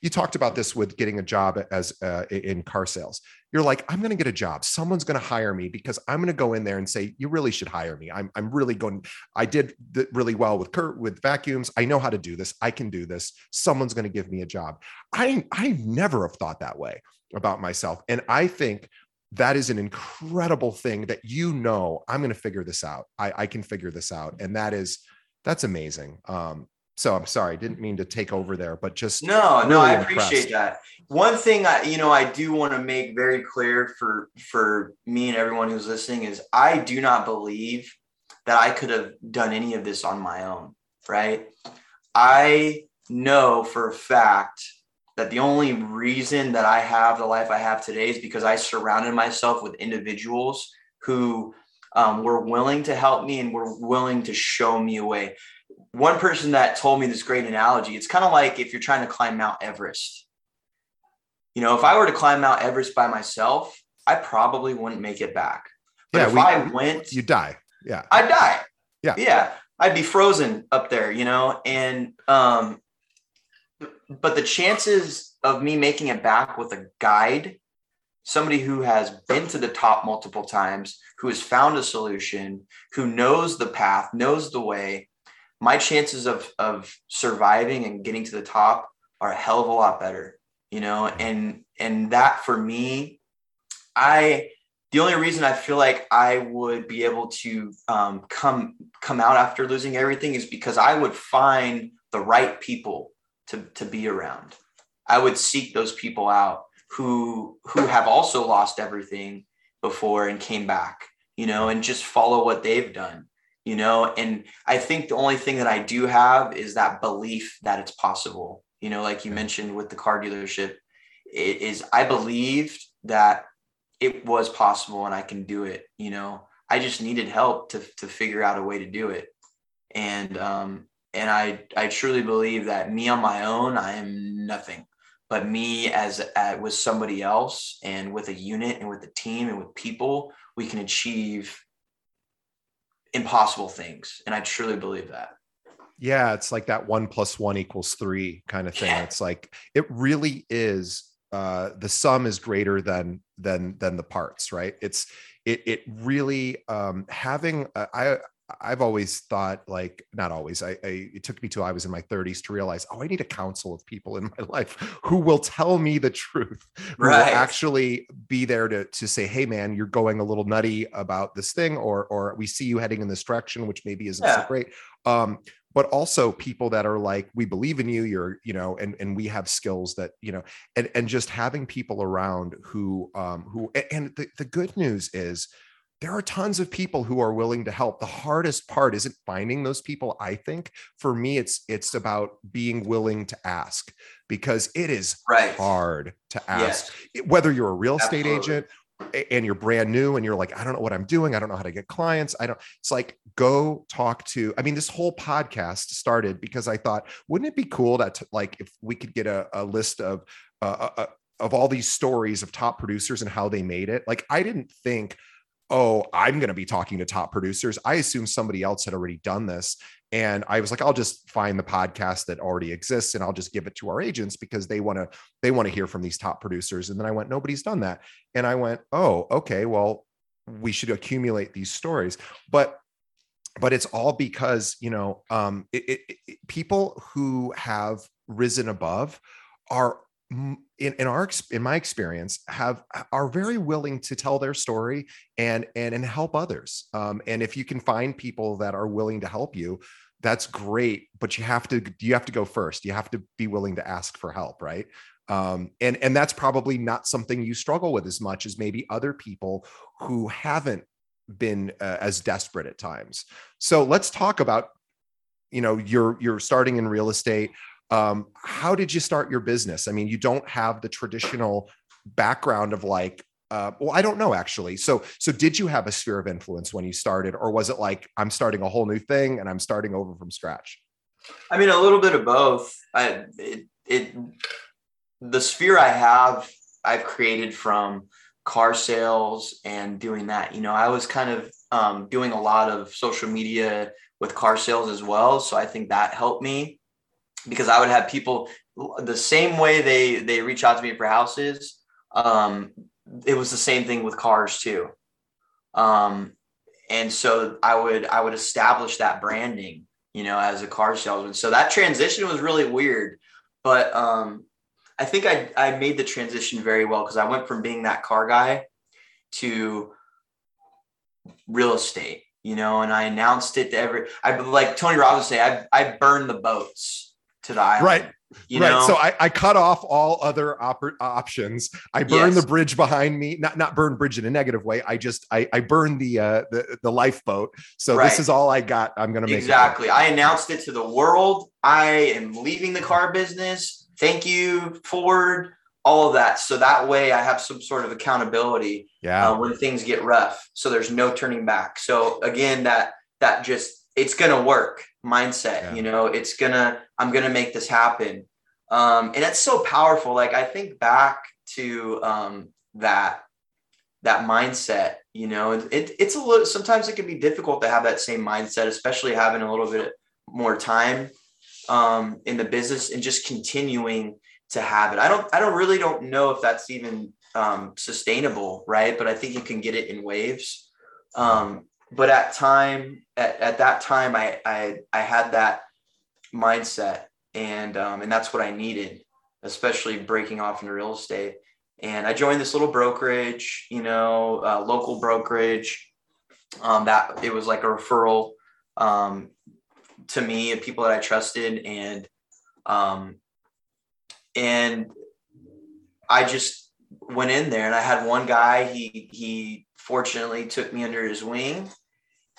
you talked about this with getting a job as uh, in car sales. You're like i'm going to get a job. Someone's going to hire me because i'm going to go in there and say you really should hire me. I'm, I'm really going i did really well with Kurt with vacuums. I know how to do this. I can do this. Someone's going to give me a job i i never have thought that way about myself. And i think that is an incredible thing that you know i'm going to figure this out. I, I can figure this out. And that is that's amazing um so I'm sorry, I didn't mean to take over there, but just no, really no, I impressed. appreciate that. One thing I, you know, I do want to make very clear for for me and everyone who's listening is I do not believe that I could have done any of this on my own, right? I know for a fact that the only reason that I have the life I have today is because I surrounded myself with individuals who um, were willing to help me and were willing to show me a way. One person that told me this great analogy it's kind of like if you're trying to climb Mount Everest. You know, if I were to climb Mount Everest by myself, I probably wouldn't make it back. But Yeah, if we- I went, you die. Yeah. I'd die. Yeah. Yeah. I'd be frozen up there, you know? And, um, but the chances of me making it back with a guide, somebody who has been to the top multiple times, who has found a solution, who knows the path, knows the way, my chances of, of surviving and getting to the top are a hell of a lot better, you know? And, and that for me, I, the only reason I feel like I would be able to um, come come out after losing everything is because I would find the right people to to be around. I would seek those people out who who have also lost everything before and came back, you know, and just follow what they've done, you know. And I think the only thing that I do have is that belief that it's possible, you know, like you mentioned with the car dealership, it is I believed that it was possible and I can do it. You know, I just needed help to to figure out a way to do it. And um and I I truly believe that me on my own, I am nothing. But me as uh, with somebody else and with a unit and with a team and with people, we can achieve impossible things. And I truly believe that. Yeah, it's like that one plus one equals three kind of thing. Yeah. It's like it really is uh the sum is greater than than than the parts, right? It's it it really um having uh, I I've always thought like not always I, I it took me till I was in my 30s to realize oh I need a council of people in my life who will tell me the truth who Right. will actually be there to to say hey man you're going a little nutty about this thing or or we see you heading in this direction which maybe isn't so great um but also people that are like we believe in you you're you know and and we have skills that you know and and just having people around who um who and the, the good news is there are tons of people who are willing to help. The hardest part isn't finding those people i think. For me it's it's about being willing to ask because it is Right. hard to ask. Yes. whether you're a real estate agent and you're brand new and you're like i don't know what i'm doing. I don't know how to get clients. I don't it's like go talk to i mean this whole podcast started because i thought wouldn't it be cool that like if we could get a, a list of uh, uh, of all these stories of top producers and how they made it? Like i didn't think oh i'm going to be talking to top producers. I assume somebody else had already done this. And i was like i'll just find the podcast that already exists and i'll just give it to our agents because they want to they want to hear from these top producers. And then i went nobody's done that. And i went oh okay well we should accumulate these stories. But but it's all because you know um it, it, it- people who have risen above are in, in our in my experience have are very willing to tell their story and and and help others. Um and if you can find people that are willing to help you that's great but you have to you have to go first. You have to be willing to ask for help right? Um and and that's probably not something you struggle with as much as maybe other people who haven't been uh, as desperate at times. So let's talk about you know you're you're starting in real estate um how did you start your business i mean you don't have the traditional background of like uh, well i don't know actually so so did you have a sphere of influence when you started or was it like i'm starting a whole new thing and i'm starting over from scratch I mean, a little bit of both. I, it, it, the sphere I have, I've created from car sales and doing that. You know, I was kind of um, doing a lot of social media with car sales as well. So I think that helped me because I would have people the same way they they reach out to me for houses. Um, it was the same thing with cars too. Um, and so I would I would establish that branding you know, as a car salesman. So that transition was really weird, but um, I think I I made the transition very well because I went from being that car guy to real estate, you know, and I announced it to every, I like Tony Robbins say, I, I burned the boats to the island. Right. You right. Know? So I, I cut off all other op- options. I burn yes. the bridge behind me. Not not burn bridge in a negative way. I just I, I burn the uh the, the lifeboat. So right. this is all I got. I'm gonna make exactly. I announced it to the world. I am leaving the car business. Thank you, Ford. All of that. So that way I have some sort of accountability. Yeah. Uh, when things get rough. So there's no turning back. So again, that that just it's gonna work mindset yeah. you know it's gonna i'm gonna make this happen. Um and it's so powerful. Like i think back to um that that mindset you know it, it's a little sometimes it can be difficult to have that same mindset especially having a little bit more time um in the business and just continuing to have it. I don't i don't really don't know if that's even um sustainable right? But i think you can get it in waves. Um but at time at, at that time I, I i had that mindset and um, and that's what i needed especially breaking off into real estate. And i joined this little brokerage you know uh, local brokerage um, that it was like a referral um, to me and people that i trusted and um, and i just went in there and i had one guy he he fortunately took me under his wing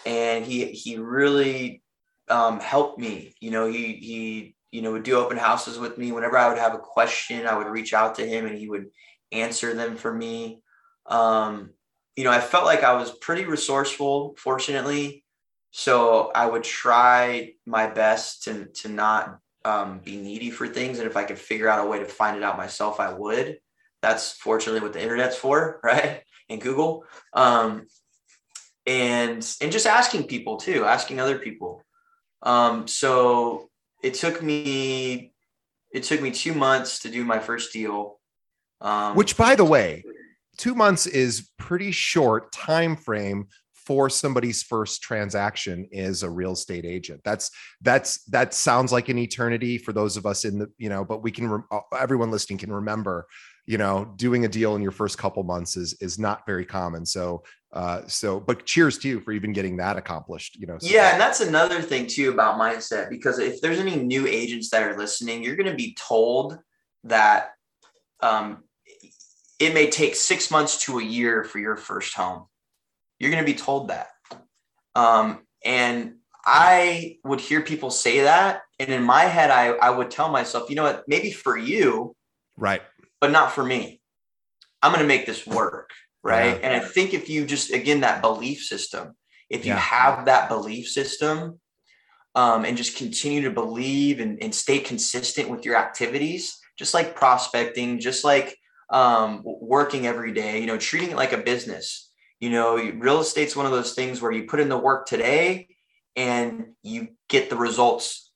and he he really um, helped me. You know, he he you know would do open houses with me. Whenever I would have a question, I would reach out to him, and he would answer them for me. Um, you know, I felt like I was pretty resourceful, fortunately. So I would try my best to to not um, be needy for things, and if I could figure out a way to find it out myself, I would. That's fortunately what the internet's for, right? And Google. Um, and and just asking people too, asking other people. Um, so it took me it took me two months to do my first deal. Um, Which, by the way, two months is pretty short time frame for somebody's first transaction is a real estate agent that's that's that sounds like an eternity for those of us in the you know but we can re- uh, everyone listening can remember you know doing a deal in your first couple months is is not very common. So uh so but cheers to you for even getting that accomplished you know so. yeah and that's another thing too about mindset because if there's any new agents that are listening you're going to be told that um it may take six months to a year for your first home. You're going to be told that. Um and i would hear people say that and in my head i i would tell myself you know what? Maybe for you right but not for me. I'm going to make this work. Right. Yeah. And I think if you just, again, that belief system, if you have that belief system um, and just continue to believe and, and stay consistent with your activities, just like prospecting, just like um, working every day, you know, treating it like a business. You know, real estate's one of those things where you put in the work today and you get the results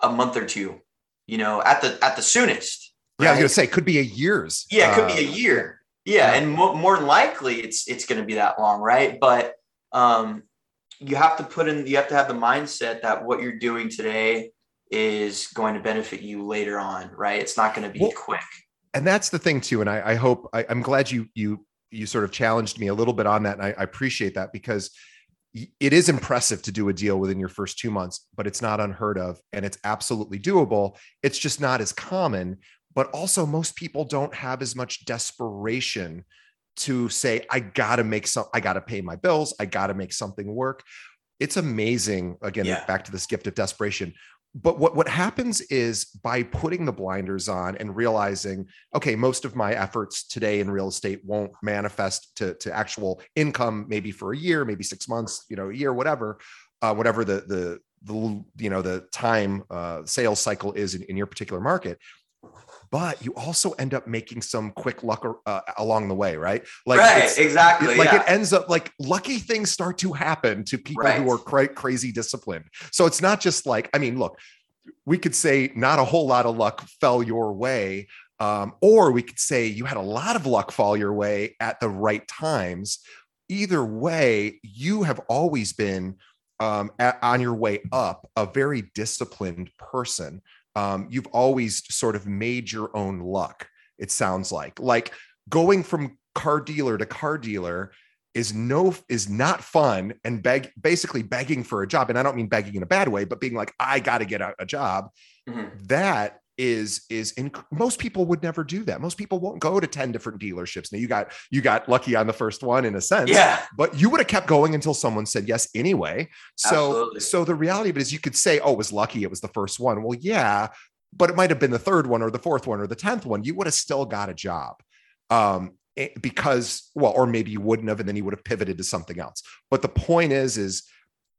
a month or two, you know, at the at the soonest yeah, I was gonna say could be a years. Yeah, it could uh, be a year. Yeah, and mo- more likely it's it's going to be that long, right? But um, you have to put in. You have to have the mindset that what you're doing today is going to benefit you later on, right? It's not going to be well, quick. And that's the thing too. And I, I hope I, am glad you you you sort of challenged me a little bit on that, and I, I appreciate that because it is impressive to do a deal within your first two months, but it's not unheard of and it's absolutely doable. It's just not as common but also most people don't have as much desperation to say i gotta make some i gotta pay my bills i gotta make something work. It's amazing again yeah. back to this gift of desperation. But what what happens is by putting the blinders on and realizing okay most of my efforts today in real estate won't manifest to, to actual income maybe for a year maybe six months you know a year whatever uh, whatever the the the you know the time uh, sales cycle is in, in your particular market but you also end up making some quick luck uh, along the way, right? Like right, exactly. Like yeah. it ends up like lucky things start to happen to people right. who are cra- crazy disciplined. So it's not just like, I mean, look, we could say not a whole lot of luck fell your way. Um, or we could say you had a lot of luck fall your way at the right times. Either way, you have always been um, at, on your way up, a very disciplined person um, you've always sort of made your own luck. It sounds like like going from car dealer to car dealer. is no is not fun and beg basically begging for a job and i don't mean begging in a bad way but being like i got to get a, a job mm-hmm. that is is in most people would never do that. Most people won't go to 10 different dealerships. Now you got you got lucky on the first one in a sense yeah. but you would have kept going until someone said yes anyway. So Absolutely. so the reality of it is you could say oh it was lucky it was the first one. Well yeah but it might have been the third one or the fourth one or the 10th one. You would have still got a job um eh, because well or maybe you wouldn't have and then you would have pivoted to something else. But the point is is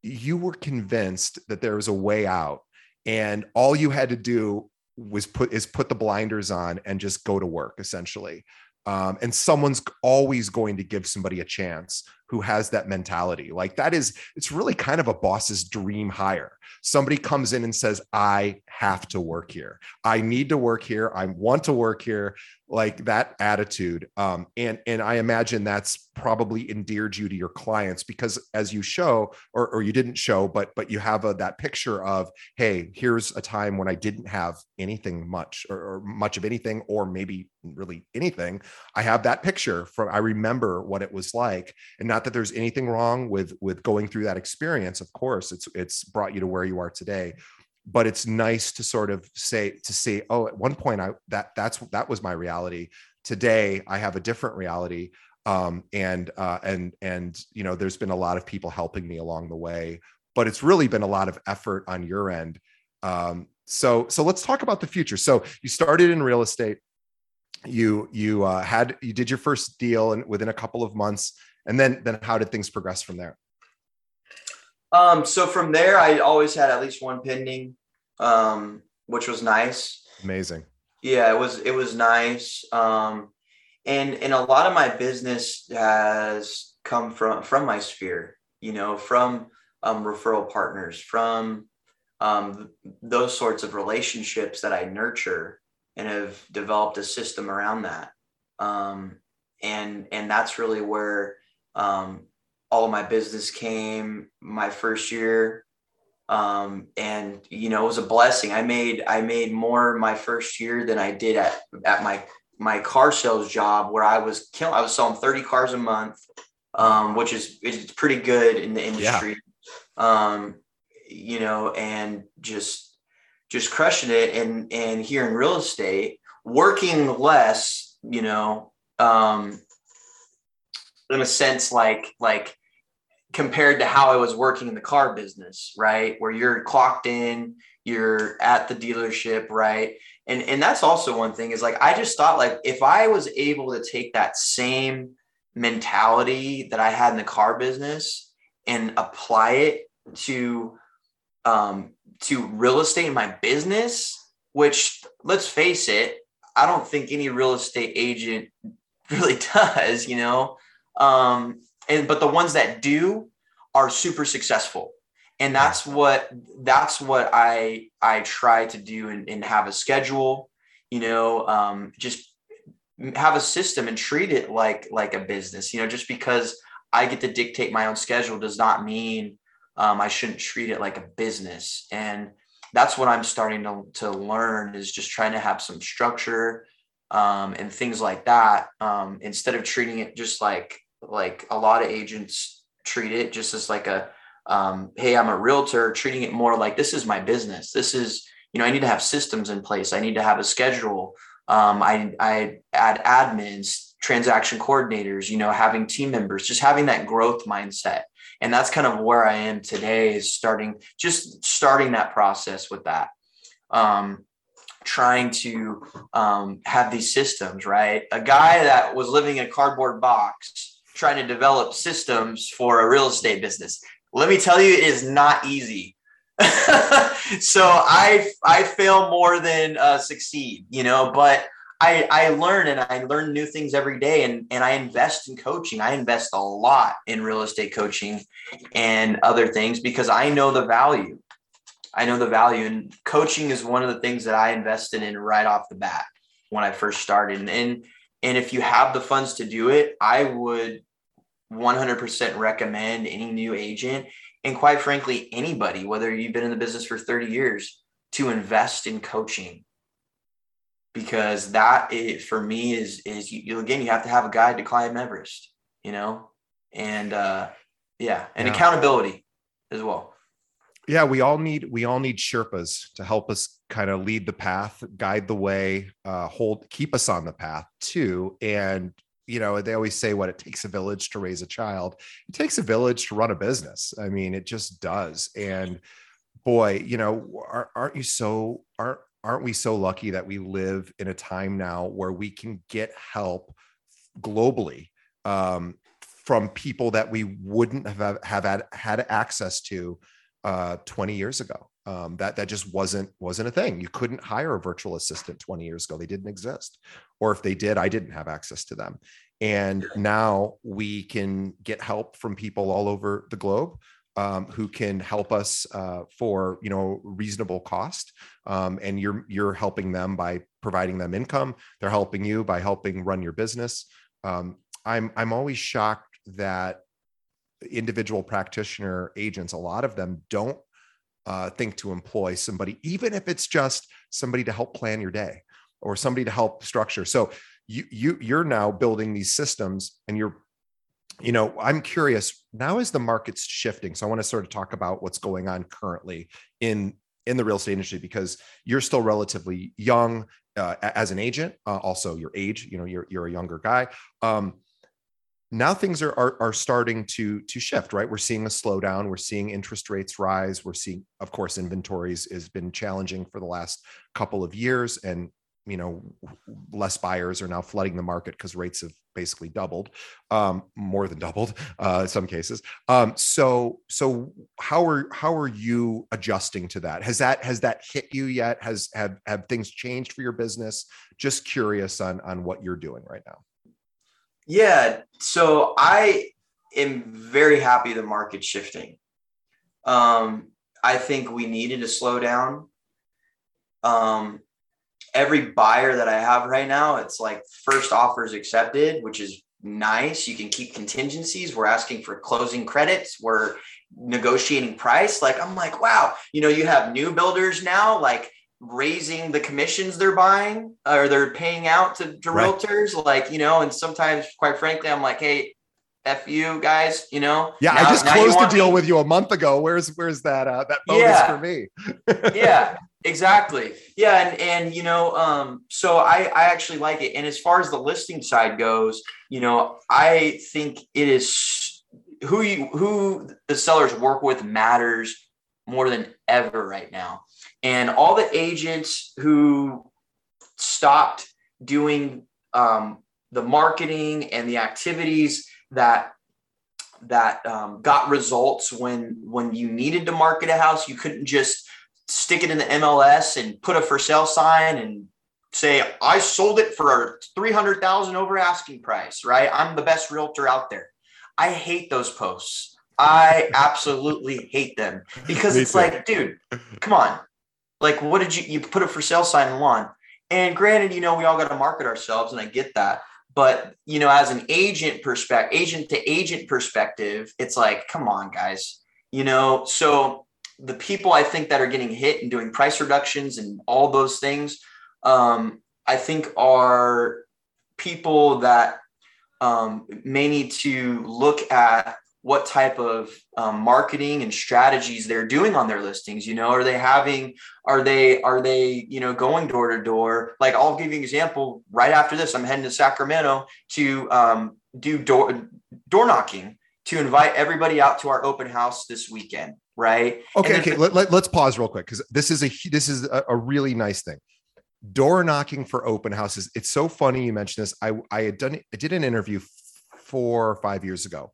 you were convinced that there was a way out and all you had to do was put is put the blinders on and just go to work essentially. Um, and someone's always going to give somebody a chance who has that mentality. Like that is it's really kind of a boss's dream hire. Somebody comes in and says i have to work here. I need to work here. I want to work here. Like that attitude um, and and i imagine that's probably endeared you to your clients because as you show or, or you didn't show but but you have a, that picture of hey here's a time when i didn't have anything much or, or much of anything or maybe really anything. I have that picture from i remember what it was like and not that there's anything wrong with with going through that experience of course it's it's brought you to where you are today but it's nice to sort of say to say oh at one point i that that's that was my reality. Today i have a different reality um, and uh, and and you know there's been a lot of people helping me along the way but it's really been a lot of effort on your end. Um, so so let's talk about the future. So you started in real estate. You you uh, had you did your first deal and within a couple of months and then then how did things progress from there um, so from there, I always had at least one pending, um, which was nice. Amazing. Yeah, it was it was nice. Um, and and a lot of my business has come from from my sphere, you know, from um, referral partners, from um, those sorts of relationships that I nurture and have developed a system around that. Um, and and that's really where um, all of my business came my first year. Um, and you know it was a blessing. I made i made more my first year than i did at at my my car sales job where i was killing i was selling 30 cars a month um, which is it's pretty good in the industry. Yeah. um, you know and just just crushing it and and here in real estate working less you know um in a sense like like compared to how I was working in the car business, right? Where you're clocked in, you're at the dealership, right? And and that's also one thing is like I just thought like if I was able to take that same mentality that I had in the car business and apply it to um to real estate in my business, which let's face it, I don't think any real estate agent really does, you know. Um and but the ones that do are super successful. And that's what that's what i i try to do and, and have a schedule you know um, just have a system and treat it like like a business you know just because i get to dictate my own schedule does not mean um, i shouldn't treat it like a business. And that's what i'm starting to, to learn is just trying to have some structure um, and things like that um, instead of treating it just like like a lot of agents treat it just as like a um, hey i'm a realtor treating it more like this is my business. This is you know i need to have systems in place. I need to have a schedule. Um, I, I add admins transaction coordinators you know having team members just having that growth mindset. And that's kind of where i am today is starting just starting that process with that. Um, trying to um, have these systems right a guy that was living in a cardboard box trying to develop systems for a real estate business. Let me tell you, it is not easy. so I I fail more than uh, succeed, you know. But I I learn and I learn new things every day, and and I invest in coaching. I invest a lot in real estate coaching and other things because I know the value. I know the value, and coaching is one of the things that I invested in right off the bat when I first started. And and, if you have the funds to do it, I would 100% recommend any new agent and quite frankly anybody whether you've been in the business for 30 years to invest in coaching because that it, for me is is you, you again you have to have a guide to climb everest you know and uh, yeah, and yeah. accountability as well. Yeah, we all need we all need Sherpas to help us kind of lead the path, guide the way, uh, hold keep us on the path too. And you know, they always say what it takes a village to raise a child. It takes a village to run a business. I mean, it just does. And boy, you know, aren't you so aren't aren't we so lucky that we live in a time now where we can get help globally um, from people that we wouldn't have have had, had access to uh, 20 years ago. Um, that that just wasn't wasn't a thing. You couldn't hire a virtual assistant 20 years ago. They didn't exist, or if they did, I didn't have access to them. And now we can get help from people all over the globe um, who can help us uh, for you know reasonable cost. Um, and you're you're helping them by providing them income. They're helping you by helping run your business. Um, I'm I'm always shocked that individual practitioner agents, a lot of them don't uh, think to employ somebody, even if it's just somebody to help plan your day or somebody to help structure. So you you you're now building these systems, and you're, you know, I'm curious now as the market's shifting. So I want to sort of talk about what's going on currently in in the real estate industry because you're still relatively young uh, as an agent. Uh, also, your age, you know, you're you're a younger guy. Um, now things are, are, are starting to to shift right? We're seeing a slowdown. We're seeing interest rates rise. We're seeing of course inventories has been challenging for the last couple of years and you know less buyers are now flooding the market because rates have basically doubled um, more than doubled uh, in some cases. Um, so so how are how are you adjusting to that? Has that has that hit you yet? Has have have things changed for your business? Just curious on on what you're doing right now yeah. So I am very happy the market's shifting. Um, I think we needed to slow down. Um, every buyer that I have right now, it's like first offers accepted, which is nice. You can keep contingencies. We're asking for closing credits. We're negotiating price. Like, I'm like, wow, you know, you have new builders now. Like, raising the commissions they're buying or they're paying out to, to right. realtors like you know and sometimes quite frankly i'm like hey f you guys you know yeah now, i just closed a deal me. with you a month ago where's where's that uh that bonus yeah. for me yeah exactly yeah and and you know um so i i actually like it and as far as the listing side goes you know i think it is who you who the sellers work with matters more than ever right now and all the agents who stopped doing um, the marketing and the activities that that um, got results when when you needed to market a house you couldn't just stick it in the mls and put a for sale sign and say i sold it for 300000 over asking price right? I'm the best realtor out there. I hate those posts. I absolutely hate them. Because it's like dude come on like, what did you you put a for sale sign on? And granted, you know, we all got to market ourselves, and I get that. But you know, as an agent perspective, agent to agent perspective, it's like, come on, guys. You know, so the people I think that are getting hit and doing price reductions and all those things, um, I think are people that um, may need to look at what type of um, marketing and strategies they're doing on their listings you know? Are they having are they are they you know going door to door? Like i'll give you an example right after this. I'm heading to sacramento to um, do door door knocking to invite everybody out to our open house this weekend right? Okay okay. Let, let, us pause real quick because this is a this is a, a really nice thing. Door knocking for open houses it's so funny you mentioned this. I i had done i did an interview four or five years ago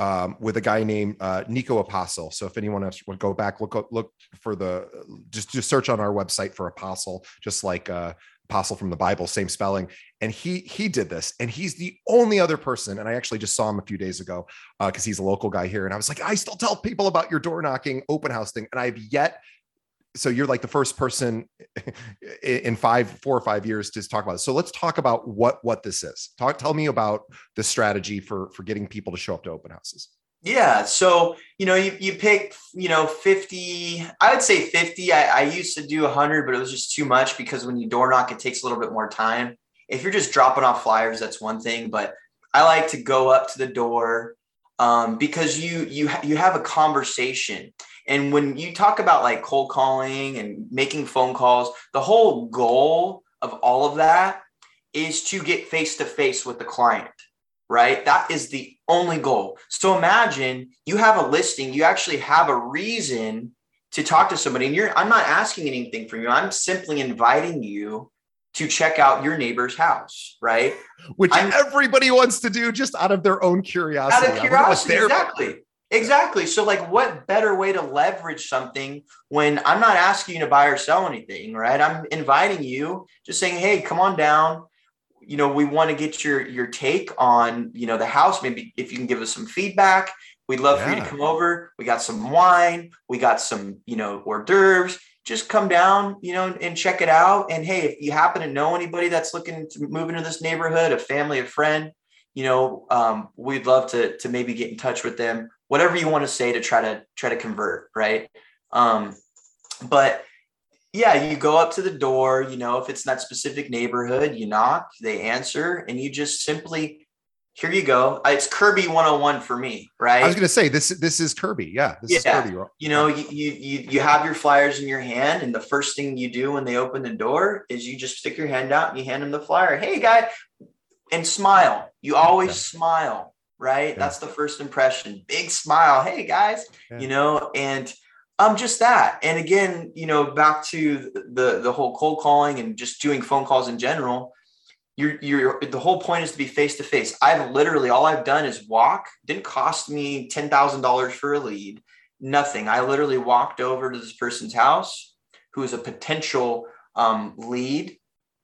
um, with a guy named uh, Nico Apostle. So if anyone else would go back, look look for the just just search on our website for Apostle, just like uh, Apostle from the Bible, same spelling. And he he did this, and he's the only other person. And I actually just saw him a few days ago because uh, he's a local guy here. And I was like, I still tell people about your door knocking open house thing, and I've yet so you're like the first person in five four or five years to talk about this. So let's talk about what what this is. Talk tell me about the strategy for for getting people to show up to open houses. Yeah so you know you, you pick you know 50 i would say 50 I, I used to do 100 but it was just too much because when you door knock it takes a little bit more time. If you're just dropping off flyers that's one thing but i like to go up to the door um, because you you you have a conversation and when you talk about like cold calling and making phone calls the whole goal of all of that is to get face to face with the client right that is the only goal so imagine you have a listing you actually have a reason to talk to somebody and you're i'm not asking anything from you i'm simply inviting you to check out your neighbor's house, right? Which I'm, everybody wants to do just out of their own curiosity. Out of curiosity, exactly. Exactly. So, like, what better way to leverage something when I'm not asking you to buy or sell anything, right? I'm inviting you, just saying, "Hey, come on down. You know, we want to get your your take on you know the house. Maybe if you can give us some feedback, we'd love yeah. for you to come over. We got some wine, we got some you know hors d'oeuvres just come down, you know, and check it out. And hey, if you happen to know anybody that's looking to move into this neighborhood, a family, a friend, you know, um, we'd love to to maybe get in touch with them. Whatever you want to say to try to try to convert, right? Um, but yeah, you go up to the door. You know, if it's that specific neighborhood, you knock, they answer, and you just simply here you go. It's Kirby 101 for me, right? I was going to say this. This is Kirby. Yeah, this yeah. Kirby. You know, you, you you have your flyers in your hand, and the first thing you do when they open the door is you just stick your hand out and you hand them the flyer. Hey, guy, and smile. You always yeah. smile, right? Yeah. That's the first impression. Big smile. Hey, guys. You know, and um, just that. And again, you know, back to the the whole cold calling and just doing phone calls in general you're, you're the whole point is to be face to face. I've literally all I've done is walk. Didn't cost me ten thousand dollars for a lead. Nothing. I literally walked over to this person's house, who is a potential um, lead,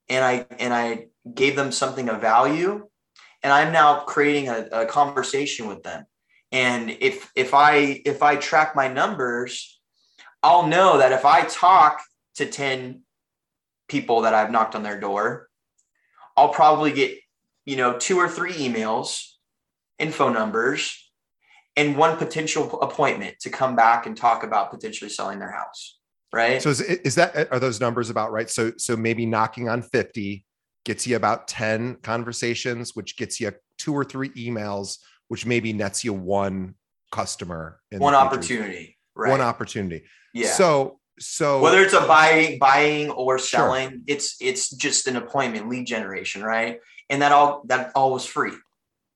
and I and I gave them something of value, and I'm now creating a, a conversation with them. And if if I if I track my numbers, I'll know that if I talk to ten people that I've knocked on their door I'll probably get, you know, two or three emails phone numbers and one potential appointment to come back and talk about potentially selling their house. Right. So is, is that, are those numbers about right? So, so maybe knocking on 50 gets you about 10 conversations, which gets you two or three emails, which maybe nets you one customer. one opportunity. Right. One opportunity. Yeah. So so whether it's a buying buying or selling sure. it's it's just an appointment lead generation right and that all that all was free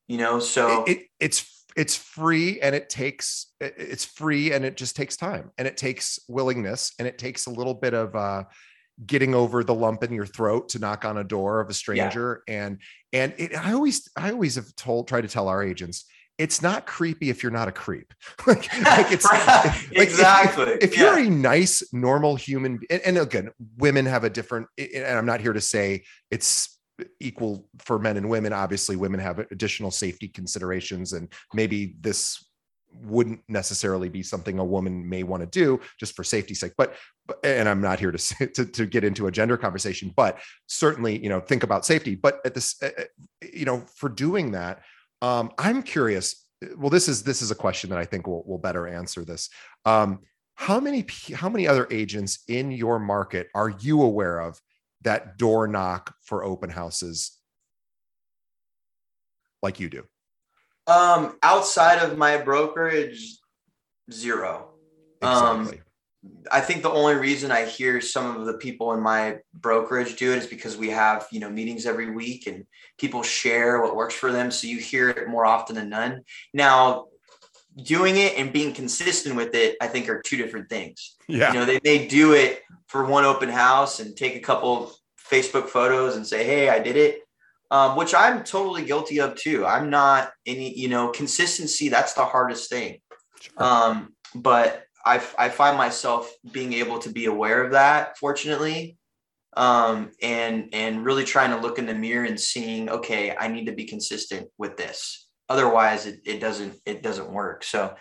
you know so it, it, it's it's free and it takes it's free and it just takes time and it takes willingness and it takes a little bit of uh getting over the lump in your throat to knock on a door of a stranger yeah. and and it, i always i always have told try to tell our agents it's not creepy if you're not a creep. like, like, it's like exactly. If, if yeah. you're a nice, normal human, and, and, again, women have a different. And I'm not here to say it's equal for men and women. Obviously, women have additional safety considerations, and maybe this wouldn't necessarily be something a woman may want to do just for safety's sake but, and i'm not here to, to to get into a gender conversation but certainly you know think about safety but at this uh, you know for doing that um, I'm curious. Well, this is this is a question that I think will will better answer this. Um, how many how many other agents in your market are you aware of that door knock for open houses like you do? Um, outside of my brokerage, zero. Um, exactly. Um, I think the only reason I hear some of the people in my brokerage do it is because we have, you know, meetings every week and people share what works for them. So you hear it more often than none. Now, doing it and being consistent with it, I think are two different things. Yeah. You know, they, they do it for one open house and take a couple Facebook photos and say, Hey, I did it. Um, which I'm totally guilty of too. I'm not any, you know, consistency. That's the hardest thing. Sure. Um, but I, I find myself being able to be aware of that, fortunately, um, and and really trying to look in the mirror and seeing, okay, I need to be consistent with this. Otherwise, it, it doesn't it doesn't work. So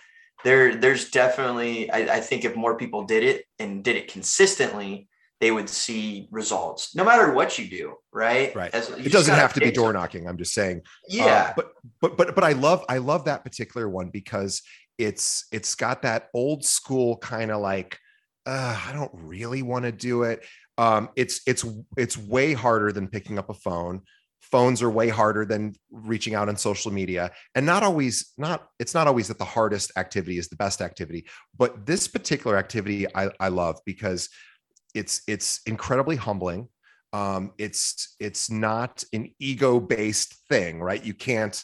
there there's definitely I, I think if more people did it and did it consistently, they would see results no matter what you do right? Right. As, it doesn't have to be door knocking i'm just saying. Yeah. Uh, but but but but i love i love that particular one because it's it's got that old school kind of like uh, I don't really want to do it. Um, it's it's it's way harder than picking up a phone. phones are way harder than reaching out on social media. And not always not it's not always that the hardest activity is the best activity. But this particular activity i, I love because it's it's incredibly humbling. Um, it's it's not an ego based thing right? You can't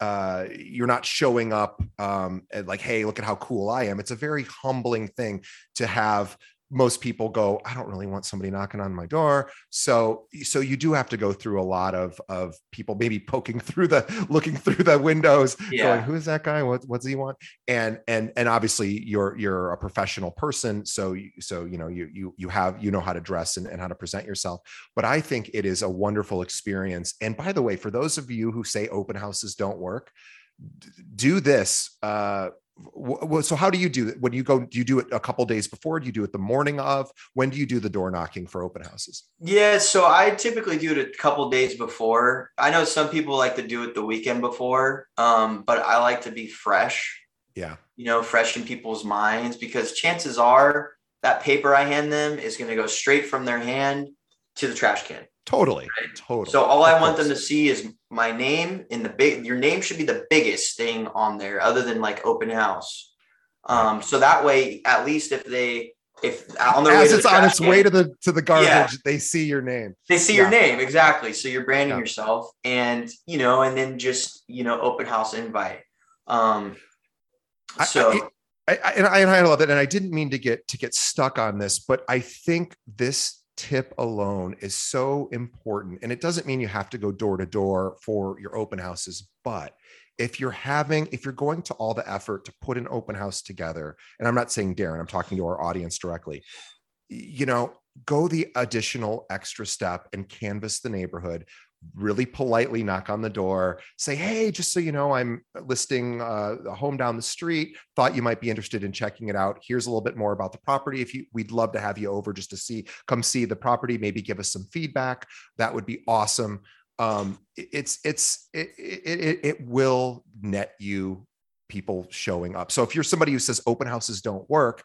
uh, you're not showing up um, like hey look at how cool i am. It's a very humbling thing to have most people go i don't really want somebody knocking on my door. So so you do have to go through a lot of of people maybe poking through the looking through the windows yeah. going who is that guy? What what does he want? And and and obviously you're you're a professional person so you, so you know you you you have you know how to dress and, and how to present yourself. But i think it is a wonderful experience. And by the way for those of you who say open houses don't work do this uh so how do you do it? When you go do you do it a couple days before? Do you do it the morning of? When do you do the door knocking for open houses? Yeah so i typically do it a couple days before. I know some people like to do it the weekend before um, but i like to be fresh. Yeah. You know fresh in people's minds because chances are that paper i hand them is going to go straight from their hand to the trash can Totally. Right? Totally. So all I want them to see is my name in the big your name should be the biggest thing on there other than like open house. Um, so that way, at least if they if on their as it's on its way to the to the garbage, yeah. they see your name. They see yeah. your name exactly. So you're branding yeah. yourself, and you know, and then just you know, open house invite. Um, so. I, I, I, and I, and I love it, and I didn't mean to get to get stuck on this, but I think this tip alone is so important. And it doesn't mean you have to go door to door for your open houses, but if you're having, if you're going to all the effort to put an open house together, and I'm not saying Darrin, I'm talking to our audience directly, you know, go the additional extra step and canvas the neighborhood really politely knock on the door, say, Hey, just so you know, I'm listing uh, a home down the street. Thought you might be interested in checking it out. Here's a little bit more about the property. If you, we'd love to have you over just to see, come see the property, maybe give us some feedback. That would be awesome. Um, it's, it's, it, it, it will net you people showing up. So if you're somebody who says open houses don't work,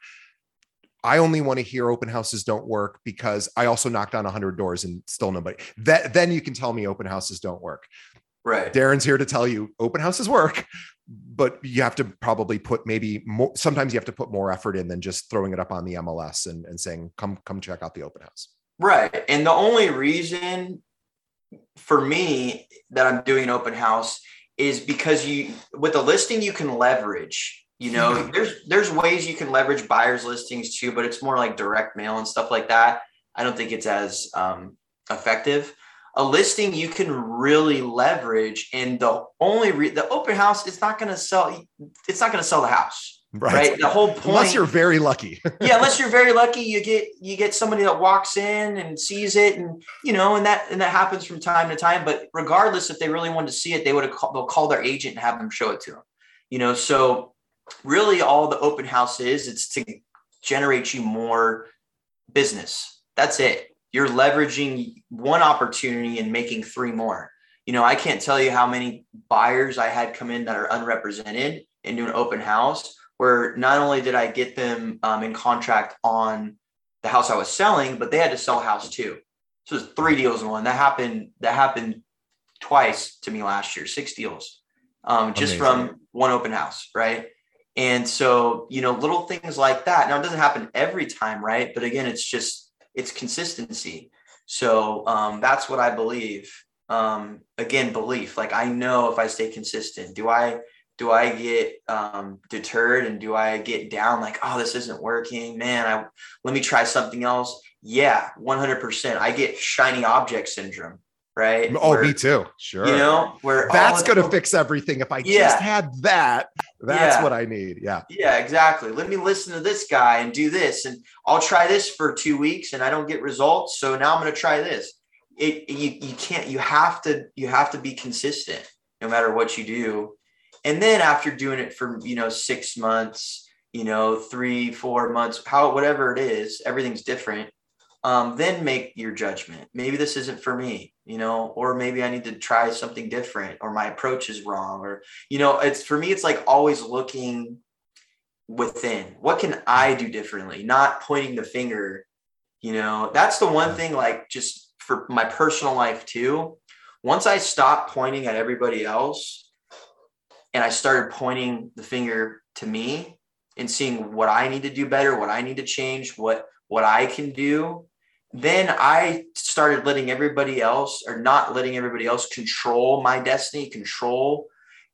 I only want to hear open houses don't work because I also knocked on 100 doors and still nobody. That then you can tell me open houses don't work. Right. Darrin's here to tell you open houses work, but you have to probably put maybe more. Sometimes you have to put more effort in than just throwing it up on the MLS and, and saying, "Come, come check out the open house." Right. And the only reason for me that I'm doing open house is because you with the listing you can leverage you know, there's there's ways you can leverage buyers listings too, but it's more like direct mail and stuff like that. I don't think it's as um, effective. A listing you can really leverage, and the only re- the open house it's not going to sell. It's not going to sell the house. Right. right. The whole point. Unless you're very lucky. yeah, unless you're very lucky, you get you get somebody that walks in and sees it, and you know, and that and that happens from time to time. But regardless, if they really wanted to see it, they would have called, they'll call their agent and have them show it to them. You know, so really all the open house is it's to generate you more business. That's it. You're leveraging one opportunity and making three more. You know i can't tell you how many buyers i had come in that are unrepresented into an open house where not only did i get them um, in contract on the house i was selling but they had to sell a house too. So it's three deals in one. That happened that happened twice to me last year six deals um, just Amazing. from one open house right and so, you know, little things like that. Now, it doesn't happen every time, right? But again, it's just, it's consistency. So um, that's what I believe. Um, again, belief. Like I know if I stay consistent, do I, do I get um, deterred and do I get down like, oh, this isn't working, man? I let me try something else. Yeah, 100%. I get shiny object syndrome right? Oh, where, me too. Sure. You know, where that's going to fix everything. If I yeah. just had that, that's yeah. what I need. Yeah. Yeah, exactly. Let me listen to this guy and do this, and I'll try this for two weeks, and I don't get results. So now I'm going to try this. It you you can't. You have to you have to be consistent no matter what you do. And then after doing it for you know six months, you know three four months, how whatever it is, everything's different um, then make your judgment. Maybe this isn't for me, you know, or maybe I need to try something different, or my approach is wrong, or you know, it's for me. It's like always looking within. What can I do differently? Not pointing the finger. You know, that's the one thing. Like just for my personal life too. once I stopped pointing at everybody else and I started pointing the finger to me and seeing what I need to do better, what I need to change, what what I can do, then I started letting everybody else or not letting everybody else control my destiny, control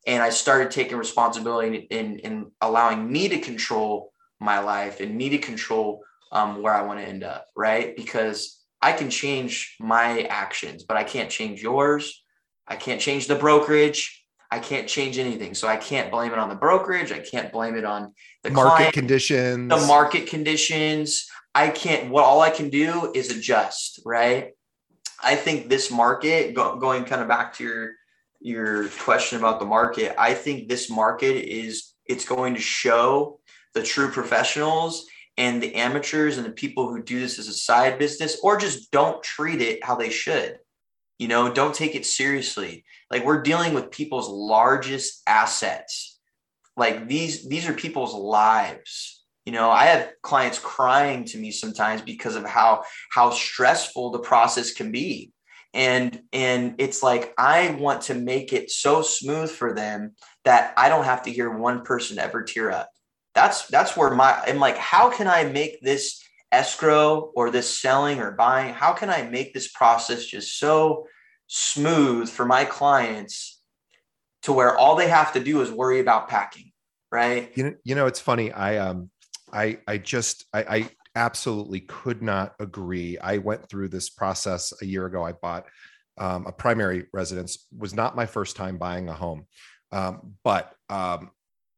and I started taking responsibility in in allowing me to control my life and me to control um, where I want to end up, right? Because I can change my actions, but I can't change yours. I can't change the brokerage. I can't change anything. So I can't blame it on the brokerage. I can't blame it on the market client, conditions. The market conditions. I can't, what all I can do is adjust, right? I think this market, go, going kind of back to your your question about the market, I think this market is it's going to show the true professionals and the amateurs and the people who do this as a side business or just don't treat it how they should. You know, don't take it seriously. Like we're dealing with people's largest assets. Like these these are people's lives. You know, I have clients crying to me sometimes because of how how stressful the process can be. And and it's like I want to make it so smooth for them that I don't have to hear one person ever tear up that's that's where my I'm like, how can I make this escrow or this selling or buying? How can I make this process just so smooth for my clients to where all they have to do is worry about packing, right? You know, you know, it's funny. I um, I I just I, I absolutely could not agree. I went through this process a year ago. I bought um, a primary residence. Was not my first time buying a home, um, but um,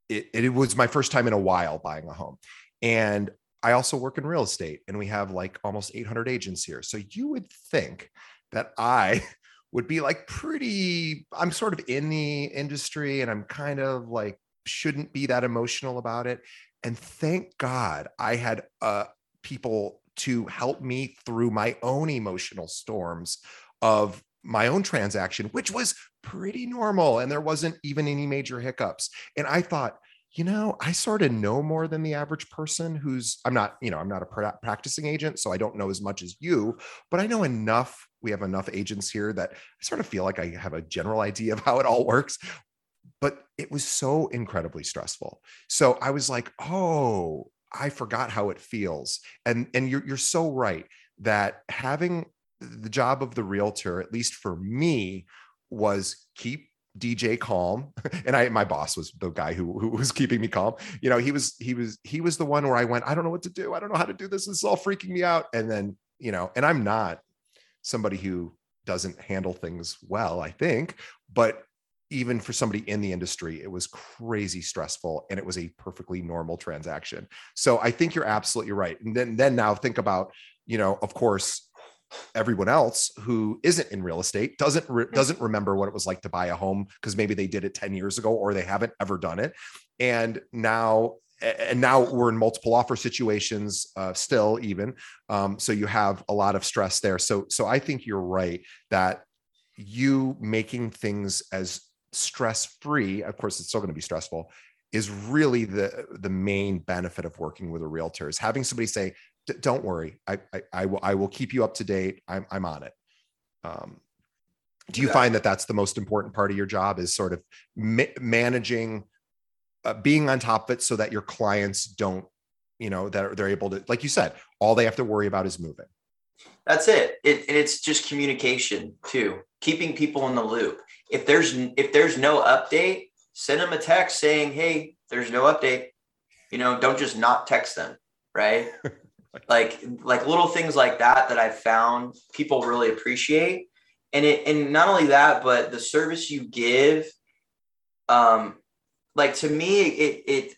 it, it was my first time in a while buying a home. And I also work in real estate and we have like almost 800 agents here. So you would think that I would be like pretty, I'm sort of in the industry and I'm kind of like, shouldn't be that emotional about it. And thank God I had uh, people to help me through my own emotional storms of my own transaction, which was pretty normal. And there wasn't even any major hiccups. And I thought, you know, I sort of know more than the average person who's, I'm not, you know, I'm not a practicing agent, so I don't know as much as you, but I know enough. We have enough agents here that I sort of feel like I have a general idea of how it all works. But it was so incredibly stressful. So I was like, oh, I forgot how it feels. And and you're you're so right that having the job of the realtor, at least for me, was keep DJ calm. And I my boss was the guy who, who was keeping me calm. You know, he was he was he was the one where I went, I don't know what to do. I don't know how to do this. This is all freaking me out. And then, you know, and I'm not somebody who doesn't handle things well, I think, but even for somebody in the industry, it was crazy stressful and it was a perfectly normal transaction. So I think you're absolutely right. And then then now think about, you know, of course, everyone else who isn't in real estate doesn't re- doesn't remember what it was like to buy a home because maybe they did it 10 years ago or they haven't ever done it and now and now we're in multiple offer situations uh, still even um, so you have a lot of stress there so so i think you're right that you making things as stress free of course it's still going to be stressful is really the the main benefit of working with a realtor is having somebody say don't worry. I, I, I, will, I will keep you up to date. I'm, I'm on it. Um, do you yeah. find that that's the most important part of your job is sort of ma- managing, uh, being on top of it so that your clients don't, you know, that they're able to, like you said, all they have to worry about is moving. That's it. it it's just communication too, keeping people in the loop. If there's, if there's no update, send them a text saying, Hey, there's no update. You know, don't just not text them. Right. like like little things like that that I've found people really appreciate. And it and not only that, but the service you give, um, like to me, it it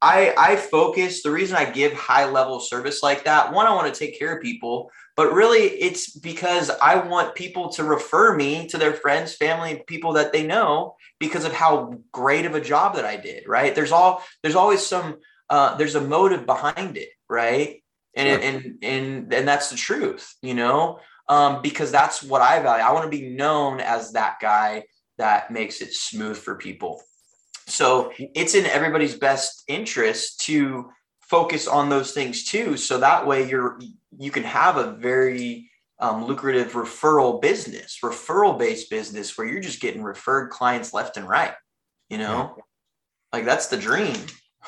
I I focus the reason I give high level service like that. One, I want to take care of people, but really it's because I want people to refer me to their friends, family, people that they know because of how great of a job that I did. Right? There's all there's always some uh, there's a motive behind it, right? And sure. and and and that's the truth, you know, um, because that's what I value. I want to be known as that guy that makes it smooth for people. So it's in everybody's best interest to focus on those things too. So that way you're you can have a very um, lucrative referral business, referral based business where you're just getting referred clients left and right. You know, yeah. like that's the dream.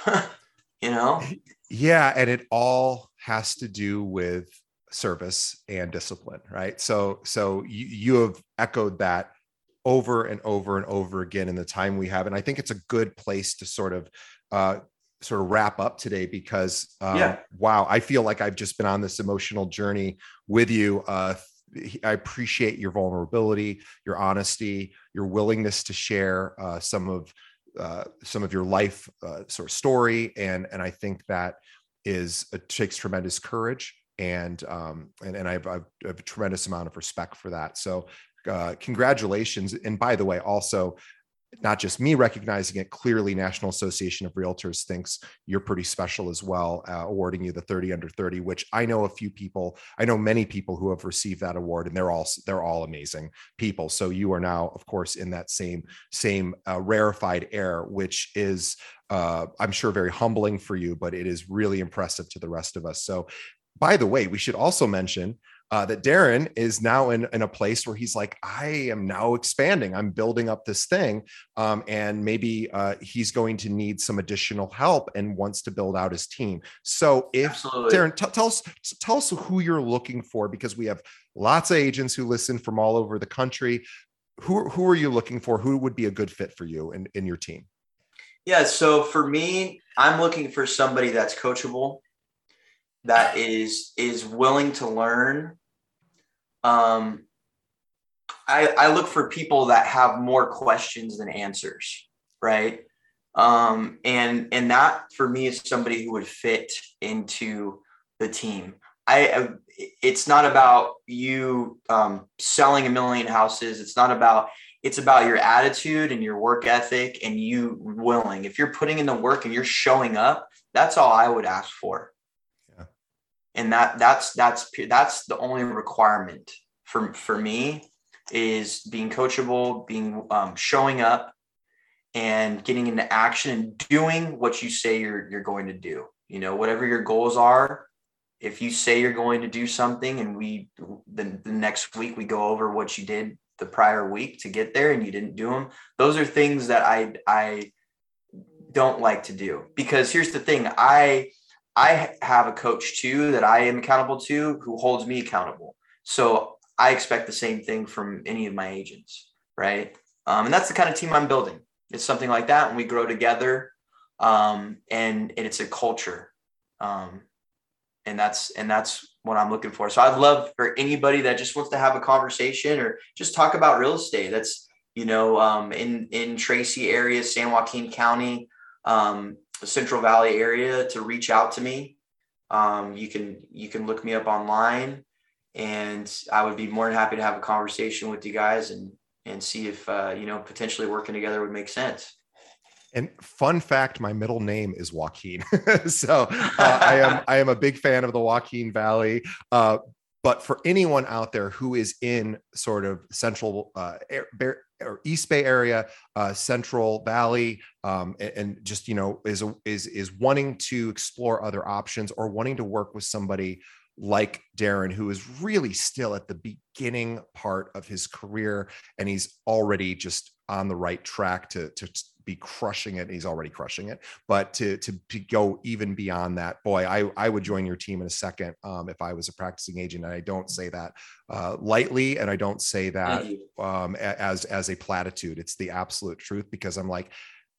you know? Yeah. And it all has to do with service and discipline, right? So, so you, you have echoed that over and over and over again in the time we have. And I think it's a good place to sort of uh, sort of wrap up today because um, yeah. wow, I feel like I've just been on this emotional journey with you. Uh, I appreciate your vulnerability, your honesty, your willingness to share uh, some of uh, some of your life uh, sort of story, and and I think that is it takes tremendous courage and um, and and I've, I've, I have a tremendous amount of respect for that. So uh, congratulations. And by the way, also not just me recognizing it clearly national association of realtors thinks you're pretty special as well uh, awarding you the 30 under 30 which i know a few people i know many people who have received that award and they're all they're all amazing people. So you are now of course in that same same uh, rarefied air which is uh, i'm sure very humbling for you but it is really impressive to the rest of us. So by the way we should also mention uh, that Darrin is now in, in a place where he's like, I am now expanding. I'm building up this thing. Um, and maybe uh, he's going to need some additional help and wants to build out his team. So if Absolutely. Darrin, t- tell us, tell us who you're looking for, because we have lots of agents who listen from all over the country. Who, who are you looking for? Who would be a good fit for you in, in your team? Yeah. So for me, I'm looking for somebody that's coachable, that is is willing to learn um, I, I look for people that have more questions than answers, right? Um, and and that for me is somebody who would fit into the team. I it's not about you um, selling a million houses. It's not about it's about your attitude and your work ethic and you willing. If you're putting in the work and you're showing up, that's all I would ask for and that that's that's that's the only requirement for for me is being coachable being um, showing up and getting into action and doing what you say you're you're going to do. You know whatever your goals are if you say you're going to do something and we the, the next week we go over what you did the prior week to get there and you didn't do them those are things that i i don't like to do. Because here's the thing i I have a coach too that I am accountable to who holds me accountable. So I expect the same thing from any of my agents, right? Um, and that's the kind of team I'm building. It's something like that, and we grow together, um, and, and it's a culture, um, and that's and that's what I'm looking for. So I'd love for anybody that just wants to have a conversation or just talk about real estate. That's you know um, in in Tracy area, San Joaquin County. Um, the Central Valley area to reach out to me. Um, you can you can look me up online, and I would be more than happy to have a conversation with you guys and and see if uh, you know potentially working together would make sense. And fun fact, my middle name is Joaquin, so uh, I am I am a big fan of the Joaquin Valley. Uh, but for anyone out there who is in sort of central uh, or East Bay area, uh, Central Valley, um, and, and, just you know is is is wanting to explore other options or wanting to work with somebody like Darrin, who is really still at the beginning part of his career, and he's already just on the right track to to be crushing it. He's already crushing it, but to to, to go even beyond that, boy, I I would join your team in a second um, if I was a practicing agent. And I don't say that uh, lightly, and I don't say that um, as as a platitude. It's the absolute truth because I'm like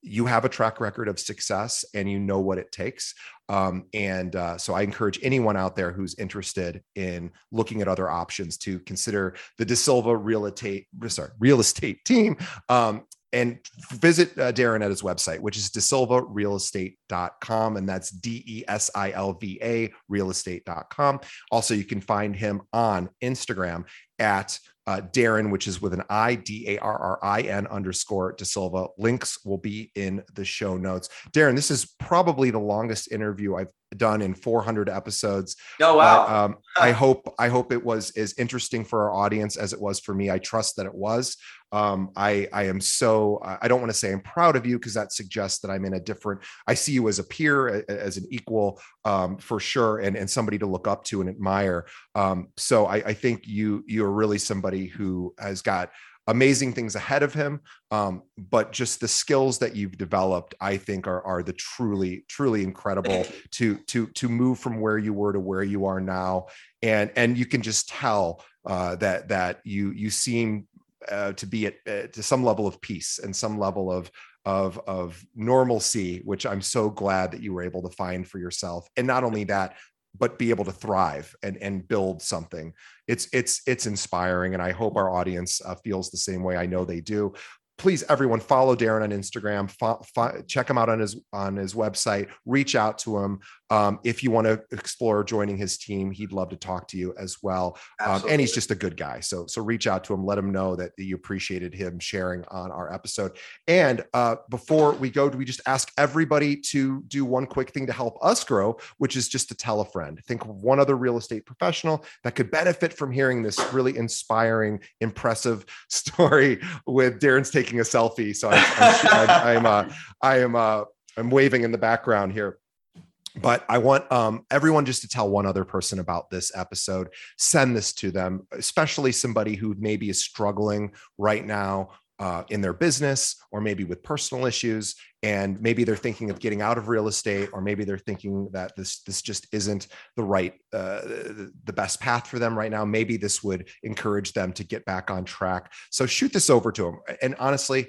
you have a track record of success and you know what it takes. Um, and uh, so I encourage anyone out there who's interested in looking at other options to consider the De Silva real estate, sorry, real estate team. Um, and visit uh, Darrin at his website, which is desilvarealestate.com. And that's D E S I L V A realestate.com. Also, you can find him on Instagram at uh, Darrin, which is with an I D A R R I N underscore De Silva. Links will be in the show notes. Darrin, this is probably the longest interview I've done in 400 episodes. Oh wow! Uh, um, I hope I hope it was as interesting for our audience as it was for me. I trust that it was. Um, I I am so I don't want to say I'm proud of you because that suggests that I'm in a different. I see you as a peer, as an equal, um, for sure, and and somebody to look up to and admire. Um, so I, I think you you are really somebody who has got amazing things ahead of him. Um, but just the skills that you've developed, I think, are are the truly truly incredible to to to move from where you were to where you are now, and and you can just tell uh, that that you you seem uh, to be at uh, to some level of peace and some level of of of normalcy which i'm so glad that you were able to find for yourself. And not only that but be able to thrive and and build something. It's it's it's inspiring and i hope our audience uh, feels the same way. I know they do. Please everyone follow darrin on instagram. Fo- fo- check him out on his on his website. Reach out to him um, if you want to explore joining his team, he'd love to talk to you as well. Um, and he's just a good guy. So, so reach out to him, let him know that you appreciated him sharing on our episode. And uh, before we go, do we just ask everybody to do one quick thing to help us grow, which is just to tell a friend. Think of one other real estate professional that could benefit from hearing this really inspiring, impressive story with Darrin's taking a selfie. So I'm, I'm, I'm, uh, I am, uh, I'm waving in the background here but I want um, everyone just to tell one other person about this episode. Send this to them, especially somebody who maybe is struggling right now uh, in their business or maybe with personal issues and maybe they're thinking of getting out of real estate or maybe they're thinking that this this just isn't the right uh, the best path for them right now. Maybe this would encourage them to get back on track. So shoot this over to them and honestly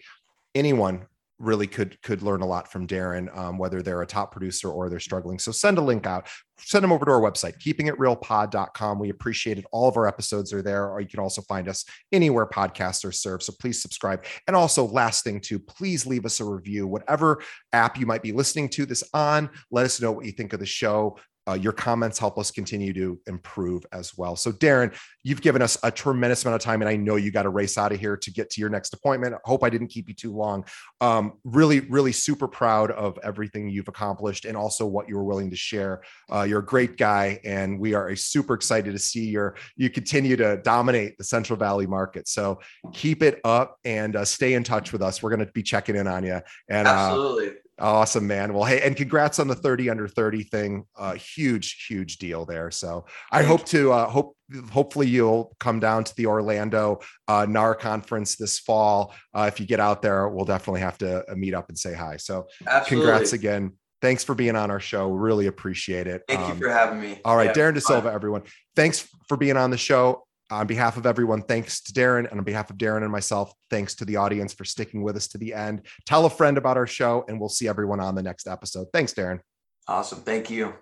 anyone really could could learn a lot from Darrin, um, whether they're a top producer or they're struggling. So send a link out, send them over to our website, keepingitrealpod.com. We appreciate it. All of our episodes are there, or you can also find us anywhere podcasts are served. So please subscribe. And also, last thing too, please leave us a review, whatever app you might be listening to this on. Let us know what you think of the show. Uh, your comments help us continue to improve as well. So, Darrin, you've given us a tremendous amount of time, and I know you got to race out of here to get to your next appointment. I hope I didn't keep you too long. Um, really, really super proud of everything you've accomplished and also what you were willing to share. Uh, you're a great guy, and we are super excited to see your you continue to dominate the Central Valley market. So, keep it up and uh, stay in touch with us. We're going to be checking in on you. And uh, absolutely Awesome, man. Well, hey, and congrats on the 30 under 30 thing. Uh, huge, huge deal there. So I hope to uh, hope hopefully you'll come down to the Orlando uh, NAR conference this fall. Uh, if you get out there, we'll definitely have to uh, meet up and say hi. So Absolutely. congrats again. Thanks for being on our show. Really appreciate it. Thank um, you for having me. All right, yeah, Darrin De Silva, everyone. Thanks for being on the show on behalf of everyone, thanks to Darrin. And on behalf of Darrin and myself, thanks to the audience for sticking with us to the end. Tell a friend about our show, and we'll see everyone on the next episode. Thanks, Darrin. Awesome. Thank you.